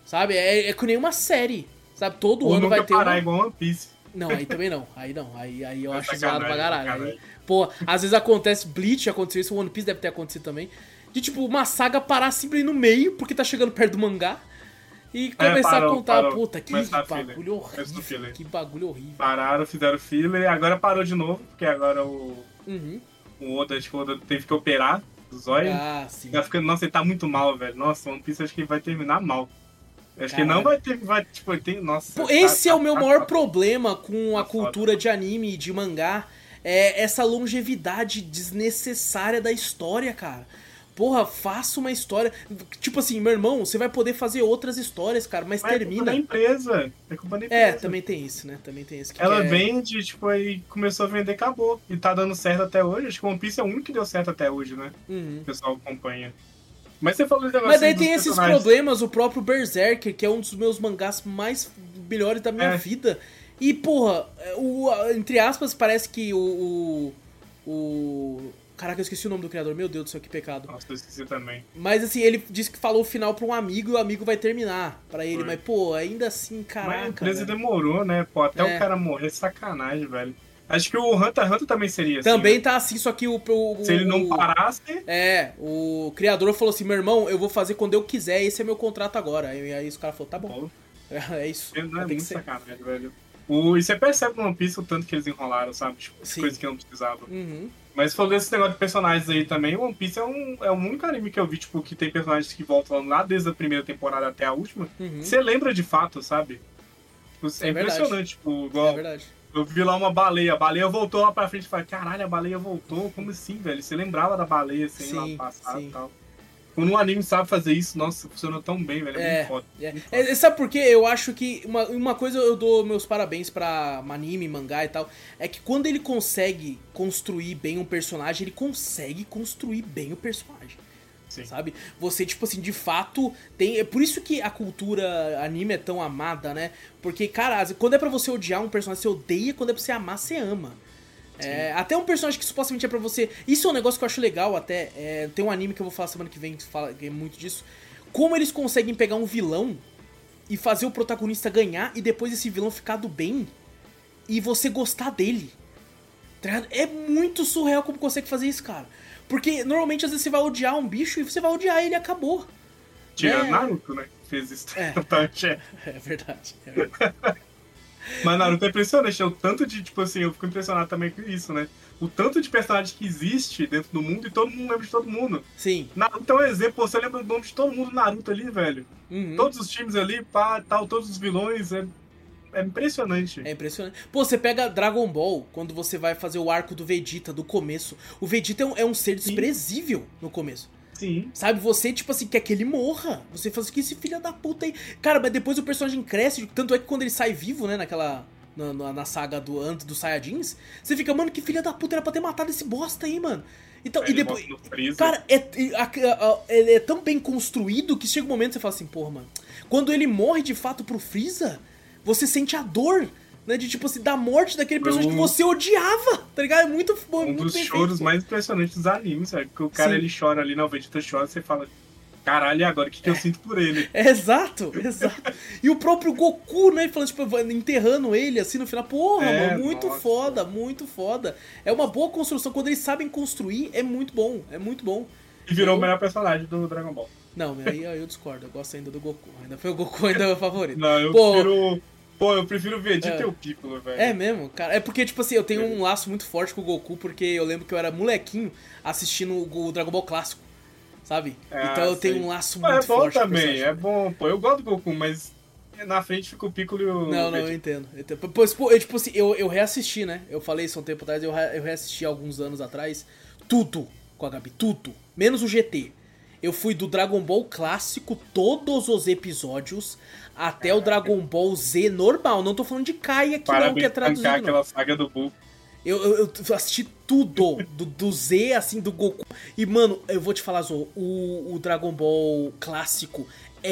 Sabe? É, é que nem uma série. Sabe? Todo Ou ano vai ter. parar Uma... igual One Piece. Não, aí também não. Aí não. Aí, aí eu É acho zoado pra caralho. sacanagem. Aí, pô, às vezes acontece Bleach, aconteceu isso, One Piece deve ter acontecido também. De tipo, uma saga parar simplesmente no meio, porque tá chegando perto do mangá. E começar parou, a contar, parou. puta, que bagulho do horrível. Que bagulho horrível. Pararam, fizeram filler e agora parou de novo, porque agora o, Uhum. o Oda, acho que o Oda teve que operar o zóio. Ah, sim. Tá ficando, nossa, ele tá muito mal, velho. Nossa, One Piece acho que vai terminar mal. Acho que não vai ter, vai, tipo, tem, nossa. Pô, tá- esse tá- é o meu tá- maior tá- problema com a tá cultura de anime e de mangá. É essa longevidade desnecessária da história, cara. Porra, faça uma história. Tipo assim, meu irmão, você vai poder fazer outras histórias, cara, mas Mas É culpa termina. da empresa. É culpa da empresa. É, também tem isso, né? Também tem isso. que Ela é- vende, tipo, aí começou a vender, acabou. E tá dando certo até hoje. Acho que One Piece é o único que deu certo até hoje, né? Uhum. O pessoal acompanha. Mas você falou Mas daí tem esses problemas, o próprio Berserker, que é um dos meus mangás mais melhores da minha É. vida. E, porra, o, entre aspas, parece que o, o. o- Caraca, eu esqueci o nome do criador. Meu Deus do céu, que pecado. Nossa, eu esqueci também. Mas assim, ele disse que falou o final pra um amigo e o amigo vai terminar pra ele. Foi. Mas, pô, ainda assim, Mas a caraca. empresa velho. demorou, né? Pô, até É. o cara morrer, sacanagem, velho. Acho que o Hunter x Hunter também seria assim. Também né? tá assim, só que o. o Se ele não o- parasse, É, o criador falou assim: meu irmão, eu vou fazer quando eu quiser, esse é meu contrato agora. Aí, aí os caras falaram: tá bom. pô, É isso. não é Tem que muito sacanagem, velho. O, e você percebe no One Piece o tanto que eles enrolaram, sabe? Tipo, Sim. coisas que não precisavam. Uhum. Mas falando desse negócio de personagens aí também, o One Piece é um, é o único anime que eu vi, tipo, que tem personagens que voltam lá desde a primeira temporada até a última. Uhum. Você lembra de fato, sabe? Tipo, é, É impressionante, tipo, É igual verdade. Eu vi lá uma baleia, a baleia voltou lá pra frente e falei, caralho, a baleia voltou, como assim, velho? Você lembrava da baleia assim lá Sim, no passado sim. e tal. Quando um anime sabe fazer isso, nossa, funciona tão bem, velho. É, É, muito foda. é. muito foda. É, sabe por quê? Eu acho que uma, uma coisa eu dou meus parabéns pra anime, mangá e tal, é que quando ele consegue construir bem um personagem, ele consegue construir bem o personagem. Sim. Sabe? Você, tipo assim, de fato tem. É por isso que a cultura anime é tão amada, né? Porque, cara, quando é pra você odiar um personagem, você odeia, quando é pra você amar, você ama. É, até um personagem que supostamente é pra você. Isso é um negócio que eu acho legal até. é, tem um anime que eu vou falar semana que vem que fala que é muito disso. Como eles conseguem pegar um vilão e fazer o protagonista ganhar e depois esse vilão ficar do bem e você gostar dele. Tá? É muito surreal como consegue fazer isso, cara. Porque normalmente às vezes você vai odiar um bicho e você vai odiar ele e acabou. Tirando É. Naruto, né? que Fez isso. É. Totalmente, é. É verdade. É verdade. Mas Naruto é impressionante, né? O tanto de, tipo assim, eu fico impressionado também com isso, né? O tanto de personagem que existe dentro do mundo e todo mundo lembra de todo mundo. Sim. Naruto é um exemplo, você lembra do nome de todo mundo do Naruto ali, velho. Uhum. Todos os times ali, pá, tal, todos os vilões, é, é impressionante. É impressionante. Pô, você pega Dragon Ball, quando você vai fazer o arco do Vegeta do começo. O Vegeta é um, é um ser desprezível no começo. Sim. Sabe, você, tipo assim, quer que ele morra. Você fala assim, que esse filho da puta aí. Cara, mas depois o personagem cresce. Tanto é que quando ele sai vivo, né, naquela. Na, na, na saga do antes dos Saiyajins, você fica, mano, que filha da puta era pra ter matado esse bosta aí, mano. Então, Aí e depois. Cara, é, ele é tão bem construído que chega um momento que você fala assim, porra, mano. Quando ele morre de fato pro Freeza, você sente a dor, né? De tipo assim, da morte daquele personagem que Um- você odiava, tá ligado? É muito, um muito dos choros feito. mais impressionantes dos animes, sabe? Porque o cara Sim. ele chora ali, não, o Vegeta chora, você fala, caralho, e agora o que, que eu sinto por ele? É, exato, exato. E o próprio Goku, né? Falando, tipo, enterrando ele assim no final. Porra, É, mano, muito nossa. foda, muito foda. É uma boa construção. Quando eles sabem construir, é muito bom. É muito bom. E virou Eu- o melhor personagem do Dragon Ball. Não, aí, aí eu discordo. Eu gosto ainda do Goku. Ainda foi o Goku, ainda é o meu favorito. Não, eu Pô. prefiro. Pô, eu prefiro o Vegeta É. e o Piccolo, velho. É mesmo, cara. É porque, tipo assim, eu tenho um laço muito forte com o Goku, porque eu lembro que eu era molequinho assistindo o Dragon Ball clássico, sabe? Ah, então eu tenho sei. um laço Mas muito é bom forte também, é bom. Pô, eu gosto do Goku, mas na frente fica o Piccolo e o Não, não, eu entendo. Eu entendo. Pois, pô, eu, tipo assim, eu, eu reassisti, né? Eu falei isso há um tempo atrás, eu, eu reassisti alguns anos atrás. Tudo com a Gabi, tudo. Menos o GT. Eu fui do Dragon Ball clássico, todos os episódios, até o Dragon Ball Z normal. Não tô falando de Kai aqui, Para não, que é traduzido. não. aquela saga do Buu. Eu, eu, eu assisti tudo, do, do Z, assim, do Goku. E, mano, eu vou te falar, Zo, o, o Dragon Ball clássico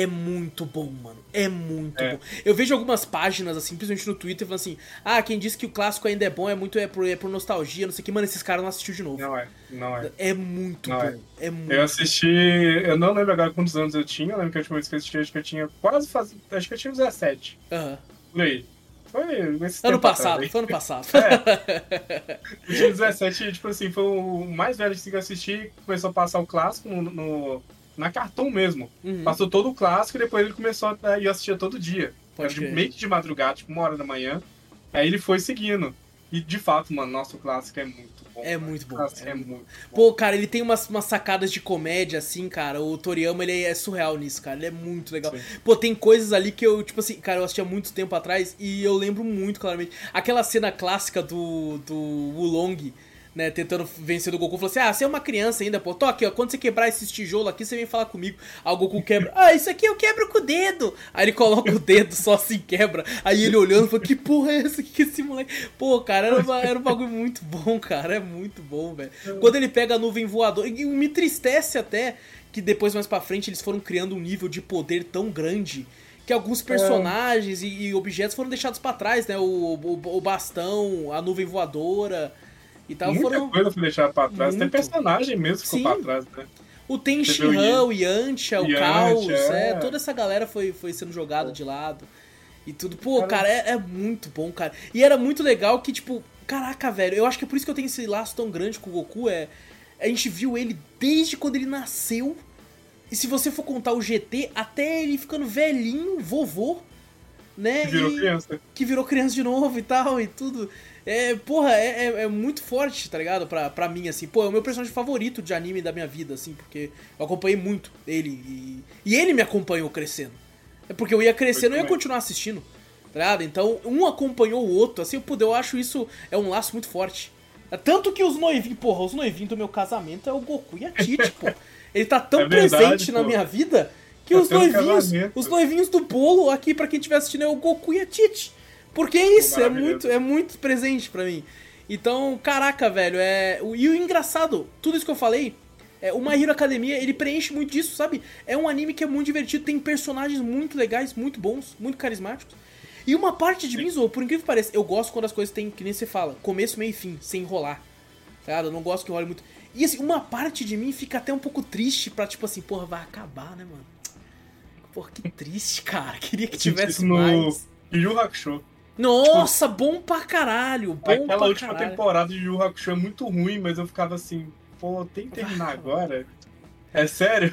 é muito bom, mano. É muito É. bom. Eu vejo algumas páginas, assim, principalmente no Twitter, falando assim: ah, quem disse que o clássico ainda é bom é muito é por, é por nostalgia, não sei o que. Mano, esses caras não assistiu de novo. Não é, não é. É muito Não bom. é. É, muito Eu assisti, eu não lembro agora quantos anos eu tinha, eu lembro que a última vez que eu assisti, acho que eu tinha quase faz... acho que eu tinha 17, Aham. por aí. Foi esse Ano atrás passado, aí. foi ano passado. Eu tinha 17 e, tipo assim, foi o mais velho assim, que eu assisti, começou a passar o clássico no, no- na Cartoon mesmo. Uhum. Passou todo o clássico e depois ele começou a... e eu assistia todo dia. Pode meio que de madrugada, tipo uma hora da manhã. Aí ele foi seguindo. E de fato, mano, nosso clássico é muito bom. É mano. muito bom, é é, muito bom. Pô, cara, ele tem umas, umas sacadas de comédia, assim, cara. O Toriyama, ele é surreal nisso, cara. Ele é muito legal. Sim. Pô, tem coisas ali que eu, tipo assim, cara, eu assisti há muito tempo atrás e eu lembro muito claramente. Aquela cena clássica do, do Wulong, né, tentando vencer do Goku. Falou assim, ah, você é uma criança ainda, pô. Tô aqui, ó, quando você quebrar esses tijolos aqui, você vem falar comigo. Aí o Goku quebra. Ah, isso aqui eu quebro com o dedo. Aí ele coloca o dedo, só assim quebra. Aí ele olhando, falou, que porra é essa? Que é esse moleque? Pô, cara, era, uma- era um bagulho muito bom, cara. É muito bom, velho. Quando ele pega a nuvem voadora, e me entristece até que depois, mais pra frente, eles foram criando um nível de poder tão grande que alguns personagens e, e objetos foram deixados pra trás, né? O, o, o bastão, a nuvem voadora e tal. Muita foram... coisa foi deixada pra trás. Tem Muito. personagem mesmo que Sim. ficou pra trás, né? O Ten o Shinhan, o Yantia, o Yantia, Caos, é, é. toda essa galera foi, foi sendo jogada de lado. E tudo. Pô, Cara- cara, é, é muito bom, cara. E era muito legal que, tipo, caraca, velho, eu acho que é por isso que eu tenho esse laço tão grande com o Goku, é. A gente viu ele desde quando ele nasceu. E se você for contar o GT, até ele ficando velhinho, vovô, né? Que virou e- criança. que virou criança de novo e tal, e tudo. É, porra, é, é, é muito forte, tá ligado? Pra, pra mim, assim. Pô, é o meu personagem favorito de anime da minha vida, assim, porque eu acompanhei muito ele. E, e ele me acompanhou crescendo. É porque eu ia crescendo e eu ia continuar assistindo, tá ligado? Então, um acompanhou o outro, assim, puder, eu acho isso é um laço muito forte. É Tanto que os noivinhos, porra, os noivinhos do meu casamento é o Goku e a Titi, pô. Ele tá tão É verdade, presente na pô. minha vida que Tá os noivinhos, os noivinhos do bolo aqui, pra quem estiver assistindo, é o Goku e a Titi. Porque é isso, é muito, é muito presente pra mim. Então, caraca, velho, é. E o engraçado, tudo isso que eu falei, é, o My Hero Academia, ele preenche muito disso, sabe? É um anime que é muito divertido, tem personagens muito legais, muito bons, muito carismáticos. E uma parte de mim, Zou, por incrível que pareça, eu gosto quando as coisas têm, que nem você fala, começo, meio e fim, sem enrolar. Tá ligado? Eu não gosto que enrole muito. E assim, uma parte de mim fica até um pouco triste pra, tipo assim, porra, vai acabar, né, mano? Porra, que triste, cara. Queria que tivesse no mais. Yu Yu Hakusho. Nossa, bom pra caralho. Bom Aquela pra última caralho. temporada de Yu Hakusho é muito ruim, mas eu ficava assim, pô, tem que terminar agora? É sério?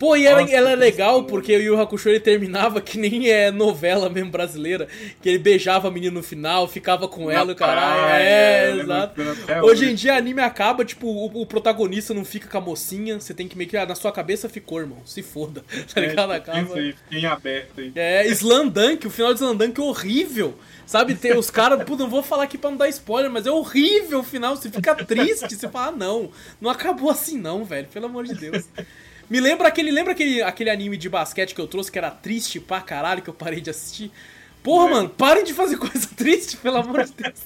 Pô, e ela, Nossa, ela é legal porque o Yu Hakusho ele terminava que nem é novela mesmo brasileira, que ele beijava a menina no final, ficava com ela, Na o caralho. É, lembro exato. Hoje em dia anime acaba, tipo, o, o protagonista não fica com a mocinha, você tem que meio que. Ah, na sua cabeça ficou, irmão. Se foda. Tá É, ligado? tipo, Acaba. isso aí, fiquei em aberto aí. É, Slandunk, o final de Slandunk é horrível. Sabe, tem os caras, pô, não vou falar aqui pra não dar spoiler, mas é horrível o final, você fica triste, você fala, ah, não, não acabou assim não, velho, pelo amor de Deus. Me lembra aquele, lembra aquele, aquele anime de basquete que eu trouxe que era triste pra caralho, que eu parei de assistir? Porra, É. mano, parem de fazer coisa triste, pelo amor de Deus.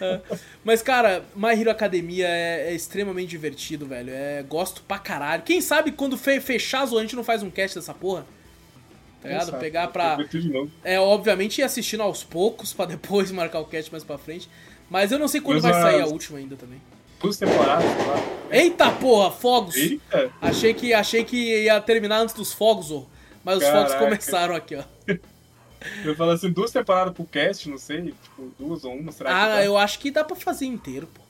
É. Mas, cara, My Hero Academia é, é extremamente divertido, velho. É, gosto pra caralho. Quem sabe quando fe fechar a gente não faz um cast dessa porra? Tá ligado? Pegar pra. É, obviamente, ir assistindo aos poucos pra depois marcar o cast mais pra frente. Mas eu não sei quando Mas vai sair a última ainda também. Duas temporadas, sei lá. Eita porra, fogos! Eita! Achei que, achei que ia terminar antes dos fogos, ô. Mas os fogos Caraca. começaram aqui, ó. Eu falo assim, duas temporadas pro cast, não sei, tipo, duas ou uma, será que Ah, eu acho que dá pra fazer inteiro, pô.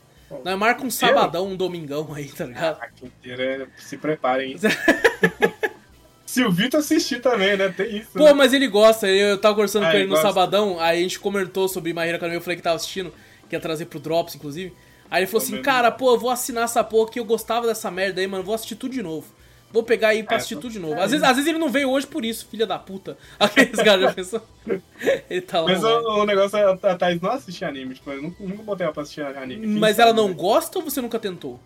Nós marca um sabadão, um domingão aí, tá ligado? Caraca, inteiro é... Se preparem, hein? Se o Vitor assistir também, né? Tem isso, Pô, né? mas ele gosta, eu, eu tava conversando Ah, com ele ele no gosta. sabadão, aí a gente comentou sobre Hero Academia, eu falei que tava assistindo, que ia trazer pro Drops, inclusive. Aí ele falou assim, vendo. cara, pô, eu vou assinar essa porra que eu gostava dessa merda aí, mano, vou assistir tudo de novo. Vou pegar aí pra É, assistir tô- tudo de novo. Às vezes, às vezes ele não veio hoje por isso, filha da puta. Aqueles caras já pensou? Ele tá lá. Mas online. o, o negócio é a Thaís não assistir anime, tipo, eu nunca, nunca botei ela pra assistir anime. Mas ela não né? gosta ou você nunca tentou?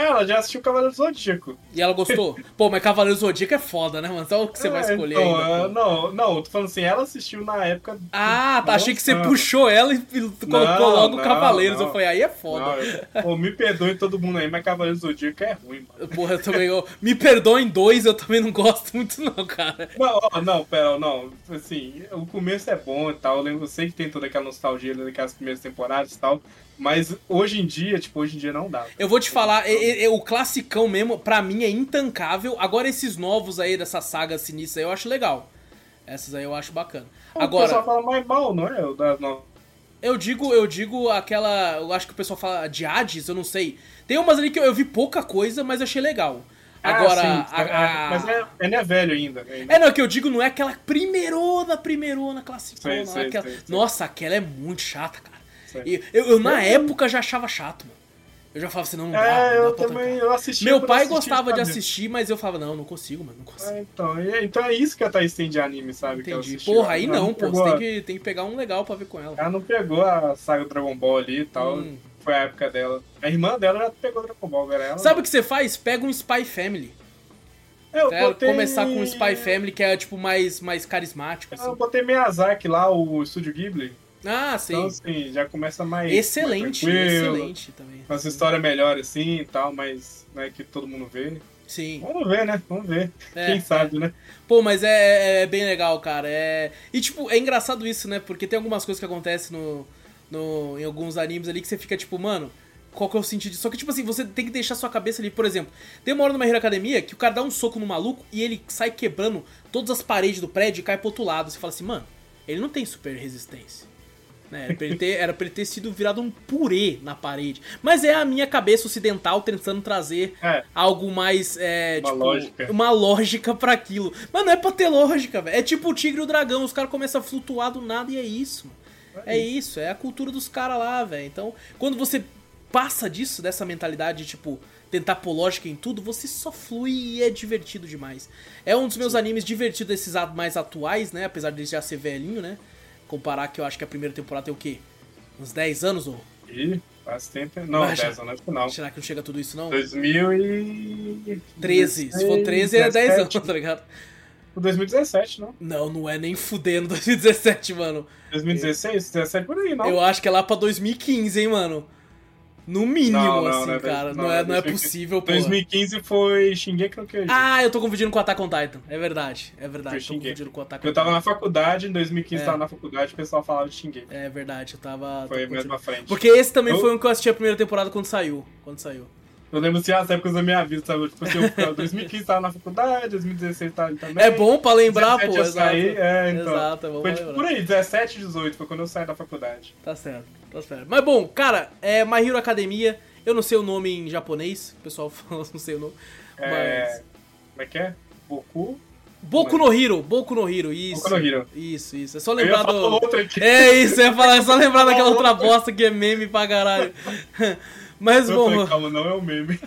É, ela já assistiu Cavaleiro do Zodíaco. E ela gostou? Pô, mas Cavaleiro Zodíaco é foda, né, mano? Só o que você vai É, escolher então, ainda. é, não, não, eu tô falando assim, ela assistiu na época. Ah, tá. Achei que você puxou ela e colocou Não, logo não, Cavaleiros. não. Eu falei, aí é foda. Não, pô, me perdoe todo mundo aí, mas Cavaleiro do Zodíaco é ruim, mano. Porra, eu também. eu- me perdoem dois, eu também não gosto muito, não, cara. Não, ó, não, pera, não. Assim, o começo é bom e tal. Eu, lembro, eu sei que tem toda aquela nostalgia daquelas primeiras temporadas e tal. Mas hoje em dia, tipo, hoje em dia não dá. Eu vou te falar, é- é- é o classicão mesmo, pra mim é intancável. Agora esses novos aí dessa saga sinistra aí eu acho legal. Essas aí eu acho bacana. O pessoal Agora, fala mais mal, não é? O das novas. eu digo, eu digo aquela. Eu acho que o pessoal fala de Hades, eu não sei. Tem umas ali que eu, eu vi pouca coisa, mas achei legal. Agora, Ah, sim, a- é, a- mas é, ele é velho ainda. né? É, não, que eu digo não é aquela primeirona, primeirona, classicona. Sei, não é sei, aquela... sei. Nossa, aquela é muito chata, cara. E eu, eu, na época, já achava chato, mano. Eu já falava assim, não, não dá, É, não eu dá pra também eu assisti. Meu pai assistir, gostava de assistir, mas eu falava, não, não consigo, mano, não consigo. É, então, então é isso que a Thaís tem de anime, sabe? que Entendi. assistiu. Porra, aí Ela não, pô. Você a- tem que, tem que pegar um legal pra ver com ela. Ela não pegou a saga Dragon Ball ali e tal. Hum. Foi a época dela. A irmã dela já pegou Dragon Ball, era ela. Sabe o que você faz? Pega um Spy Family. É, eu É, botei... Começar com um Spy Family que é, tipo, mais, mais carismático, Eu assim. botei Miyazaki lá, o Estúdio Ghibli. Ah, sim. Então, assim, já começa mais. excelente, mais excelente também. Essa história melhor assim e tal, mas né, que todo mundo vê. Sim. Vamos ver, né? Vamos ver. É, Quem sabe, né? Pô, mas é, é bem legal, cara. É... E, tipo, é engraçado isso, né? Porque tem algumas coisas que acontecem no, no, em alguns animes ali que você fica tipo, mano, qual que é o sentido disso? Só que, tipo assim, você tem que deixar sua cabeça ali. Por exemplo, tem uma hora numa Hero Academia que o cara dá um soco no maluco e ele sai quebrando todas as paredes do prédio e cai pro outro lado. Você fala assim, mano, ele não tem super resistência. Né? Era, pra ele ter, era pra ele ter sido virado um purê na parede. Mas é a minha cabeça ocidental tentando trazer É. algo mais. É, Uma tipo, lógica. Uma lógica pra aquilo. Mas não é pra ter lógica, velho. É tipo o tigre e o dragão. Os caras começam a flutuar do nada e é isso, mano. É isso, é a cultura dos caras lá, velho. Então, quando você passa disso, dessa mentalidade de, tipo, tentar pôr lógica em tudo, você só flui e é divertido demais. É um dos meus animes divertidos, esses a- mais atuais, né? Apesar de já ser velhinho, né? Comparar que eu acho que a primeira temporada tem o quê? Uns 10 anos, ou? E faz tempo. Não, Mas já- 10 anos que não. Será que não chega tudo isso, não? 2013. 13. Se for 13, é 10 anos, tá ligado? 2017, não? Não, não é nem fudendo 2017, mano. 2016? 17 por aí, não? Eu acho que é lá pra 2015, hein, mano. No mínimo, Não, não, assim, não é cara. Não, é, é não é 2015. possível, pô. 2015 foi Shingeki no Kyojin. Ah, eu tô confundindo com o Attack on Titan. É verdade, é verdade. Foi Tô Shingeki. confundindo com Attack on Eu tava Titan. na faculdade, em 2015 É. tava na faculdade, o pessoal falava de Shingeki. É verdade, eu tava. Foi mesmo à frente. Porque esse também Eu- foi um que eu assisti a primeira temporada quando saiu. Quando saiu. Eu lembro assim, as épocas da minha vida, sabe? Tipo assim, eu, 2015 tava na faculdade, 2016 tava também. É bom pra lembrar, 17 pô. eu Exato. saí, é, então. Exato, é bom Foi tipo por aí, 17, 18, foi quando eu saí da faculdade. Tá certo, tá certo. Mas bom, cara, é My Hero Academia. Eu não sei o nome em japonês, o pessoal fala, não sei o nome. É... Mas. Como é que é? Boku? Boku no Hiro, Boku no Hiro, isso. Boku no Hero. Isso, isso. É só lembrar do. É isso, ia falar, é só lembrar daquela outra. bosta que é meme pra caralho. Mas Eu bom, falei, calma, não é o meme.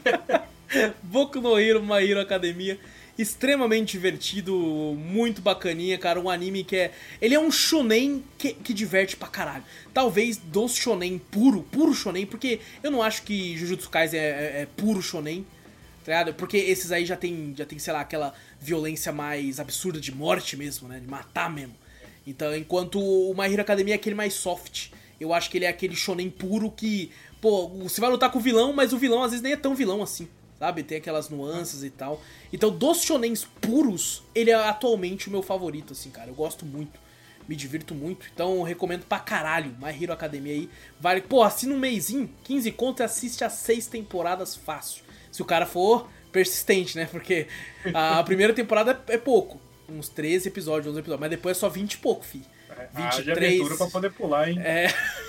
Boku no Hero, My Hero Academia. Extremamente divertido, muito bacaninha, cara. Um anime que é. Ele é um shonen que, que diverte pra caralho. Talvez dos shonen puro, puro shonen, porque eu não acho que Jujutsu Kaisen é, é- é puro shonen, tá ligado? Porque esses aí já tem, já tem, sei lá, aquela violência mais absurda de morte mesmo, né? De matar mesmo. Então, enquanto o My Hero Academia é aquele mais soft. Eu acho que ele é aquele shonen puro que, pô, você vai lutar com o vilão, mas o vilão às vezes nem é tão vilão assim, sabe? Tem aquelas nuances e tal. Então, dos shonens puros, ele é atualmente o meu favorito, assim, cara. Eu gosto muito. Me divirto muito. Então, eu recomendo pra caralho My Hero Academia aí. Vale, pô, assina um mêsinho, 15 conto e assiste as seis temporadas fácil. Se o cara for persistente, né? Porque a primeira temporada é é pouco. Uns 13 episódios, 11 episódios. Mas depois é só 20 e pouco, fi. Haja 23. aventura pra poder pular, hein? É,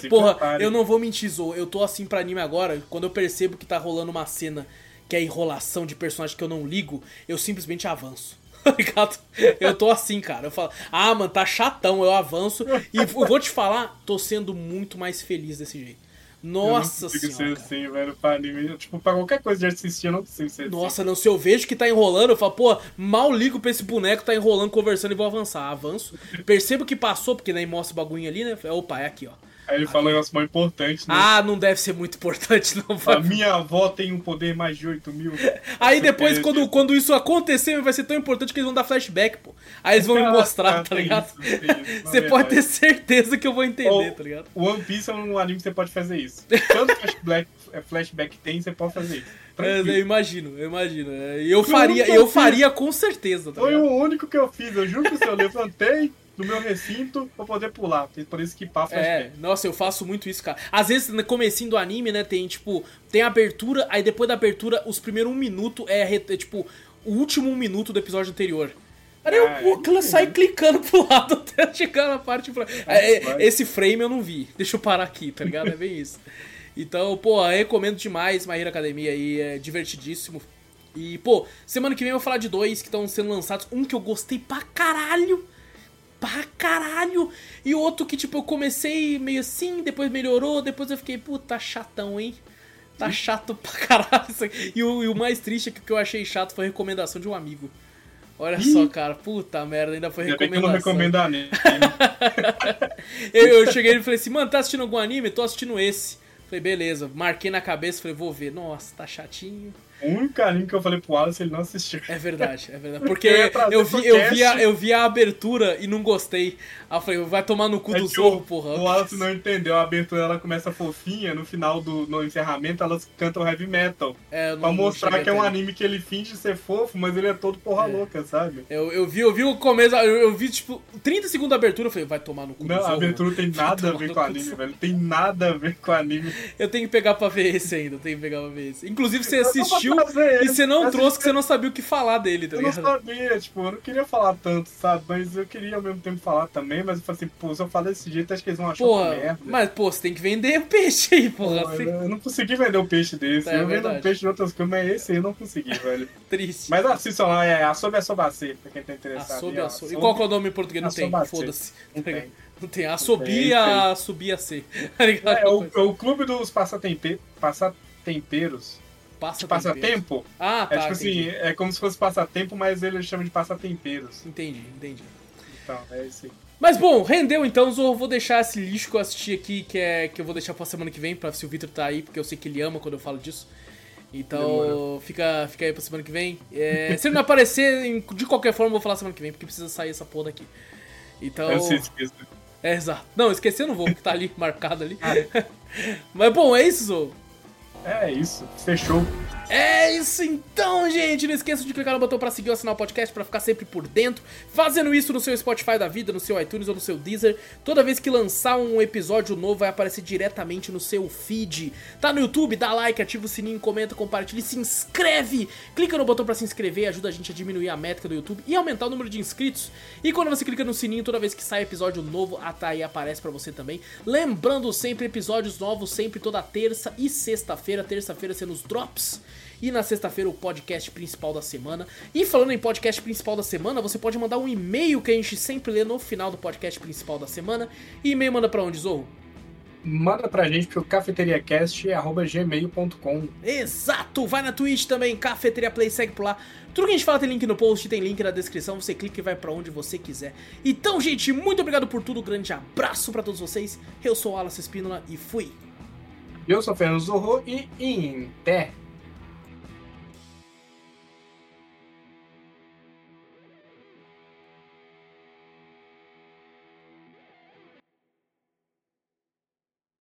Se porra, prepare. eu não vou mentir, Zou. Eu tô assim pra anime agora, quando eu percebo que tá rolando uma cena que é enrolação de personagem que eu não ligo, eu simplesmente avanço. Tá ligado? Eu tô assim, cara. Eu falo, ah, mano, tá chatão, eu avanço. E eu vou te falar, tô sendo muito mais feliz desse jeito. Nossa eu não consigo senhora. ser assim, velho, pra anime. Tipo, pra qualquer coisa de assistir, eu não consigo ser assim. Nossa, não, se eu vejo que tá enrolando, eu falo, pô, mal ligo pra esse boneco, tá enrolando, conversando e vou avançar. Avanço. Percebo que passou, porque nem mostra o bagulho ali, né? Opa, é aqui, ó. Aí ele fala um negócio mais importante, né? Ah, não deve ser muito importante, não. A minha avó tem um poder mais de 8 mil. Aí depois, quando, quando isso acontecer, vai ser tão importante que eles vão dar flashback, pô. Aí eles vão me Ah, mostrar, tá, ligado? isso, Você pode ter certeza que eu vou entender, Ou- tá ligado? One Piece é um anime que você pode fazer isso. Tanto flashback, é, flashback tem, você pode fazer isso. É, Tranquilo. eu imagino, eu imagino. É, eu faria, eu faria com certeza, tá Foi o único que eu fiz. Eu juro que eu levantei do meu recinto pra poder pular. Por isso que pá É, flashback. nossa, eu faço muito isso, cara. Às vezes, no comecinho do anime, né, tem, tipo, tem abertura, aí depois da abertura, os primeiros um minuto é, é, tipo, o último um minuto do episódio anterior. Aí eu, Ah, pô, é. sai clicando pro lado até chegar na parte... Pra... É, é, vai. esse frame eu não vi. Deixa eu parar aqui, tá ligado? É bem isso. Então, pô, eu recomendo demais My Hero Academia aí, é divertidíssimo. E, pô, semana que vem eu vou falar de dois que estão sendo lançados. Um que eu gostei pra caralho, pra caralho. E outro que, tipo, eu comecei meio assim, depois melhorou, depois eu fiquei, puta, chatão, hein? Tá chato pra caralho isso aqui. E o, e o mais triste é que o que eu achei chato foi a recomendação de um amigo. Olha só, cara, puta merda, ainda foi Ainda bem que eu não recomendação. recomendo anime. Eu, eu cheguei e falei assim, mano, tá assistindo algum anime? Tô assistindo esse. Falei, beleza, marquei na cabeça, falei, vou ver. Nossa, tá chatinho. O único anime que eu falei pro Wallace, ele não assistiu. É verdade, é verdade. Porque Eu vi, eu, vi a, eu vi a abertura e não gostei. Aí eu falei, vai tomar no cu É do zorro, porra. o Wallace não entendeu. A abertura ela começa fofinha, no final do no encerramento elas cantam heavy metal. É, não- Pra não mostrar que é um anime que ele finge ser fofo, mas ele é todo porra louca, sabe? Eu, eu, vi, eu vi o começo, eu, eu vi, tipo, 30 segundos da abertura, eu falei, vai tomar no cu do Não, a zorro. abertura tem nada a ver com o anime, velho. Tem nada a ver com o anime. Eu tenho que pegar pra ver esse ainda, eu tenho que pegar pra ver esse. Inclusive, você assistiu trazer e ele. você não trouxe, que você não sabia o que falar dele, tá Eu não ligado? sabia, tipo, eu não queria falar tanto, sabe? Mas eu queria ao mesmo tempo falar também, mas eu falei assim, pô, se eu falar desse jeito, acho que eles vão achar Porra, merda. mas, pô, você tem que vender o peixe aí, Pô, porra. Você... eu não consegui vender o peixe desse. É eu vendo verdade. um peixe de outras coisas, mas esse aí eu não consegui, velho. Triste. Mas assistam lá, é a Sobe a Sobacê, pra quem tá interessado. sob, aí, ó. a sob. E qual que é o nome em português? Não tem, foda-se. Não Tá ligado? tem. Não tem. A subia, C. Tá ligado? É, o, é o clube dos passatempe, passatemperos. Passa passatempo? Ah, tá. é tipo entendi. assim, é como se fosse passatempo, mas ele chama de passatemperos. Entendi, entendi. Então, é isso aí. Mas bom, rendeu então, Zorro. Vou deixar esse lixo que eu assisti aqui, que é que eu vou deixar pra semana que vem, pra se o Victor tá aí, porque eu sei que ele ama quando eu falo disso. Então, fica, fica aí pra semana que vem. É, se ele não aparecer, de qualquer forma, eu vou falar semana que vem, porque precisa sair essa porra daqui. Então. Eu sei esqueço. É, exato. Não, esqueci eu não vou, porque tá ali, marcado ali. Ah. Mas bom, é isso, Zorro. É isso, fechou. É isso então, gente. Não esqueça de clicar no botão para seguir o podcast para ficar sempre por dentro. Fazendo isso no seu Spotify da vida, no seu iTunes ou no seu Deezer. Toda vez que lançar um episódio novo, vai aparecer diretamente no seu feed. Tá no YouTube? Dá like, ativa o sininho, comenta, compartilha se inscreve. Clica no botão para se inscrever, ajuda a gente a diminuir a métrica do YouTube e aumentar o número de inscritos. E quando você clica no sininho, toda vez que sai episódio novo, a aí aparece para você também. Lembrando sempre episódios novos sempre toda terça e sexta-feira. Terça-feira sendo os drops e na sexta-feira o podcast principal da semana. E falando em podcast principal da semana, você pode mandar um e-mail que a gente sempre lê no final do podcast principal da semana. E e-mail manda pra onde, Zorro? Manda pra gente pro cafeteriacast.gmail.com Exato! Vai na Twitch também, Cafeteria Play, segue por lá. Tudo que a gente fala tem link no post, tem link na descrição, você clica e vai para onde você quiser. Então, gente, muito obrigado por tudo, grande abraço para todos vocês. Eu sou o Alas Espínola e fui. Eu sou o Fernando Zorro e em pé.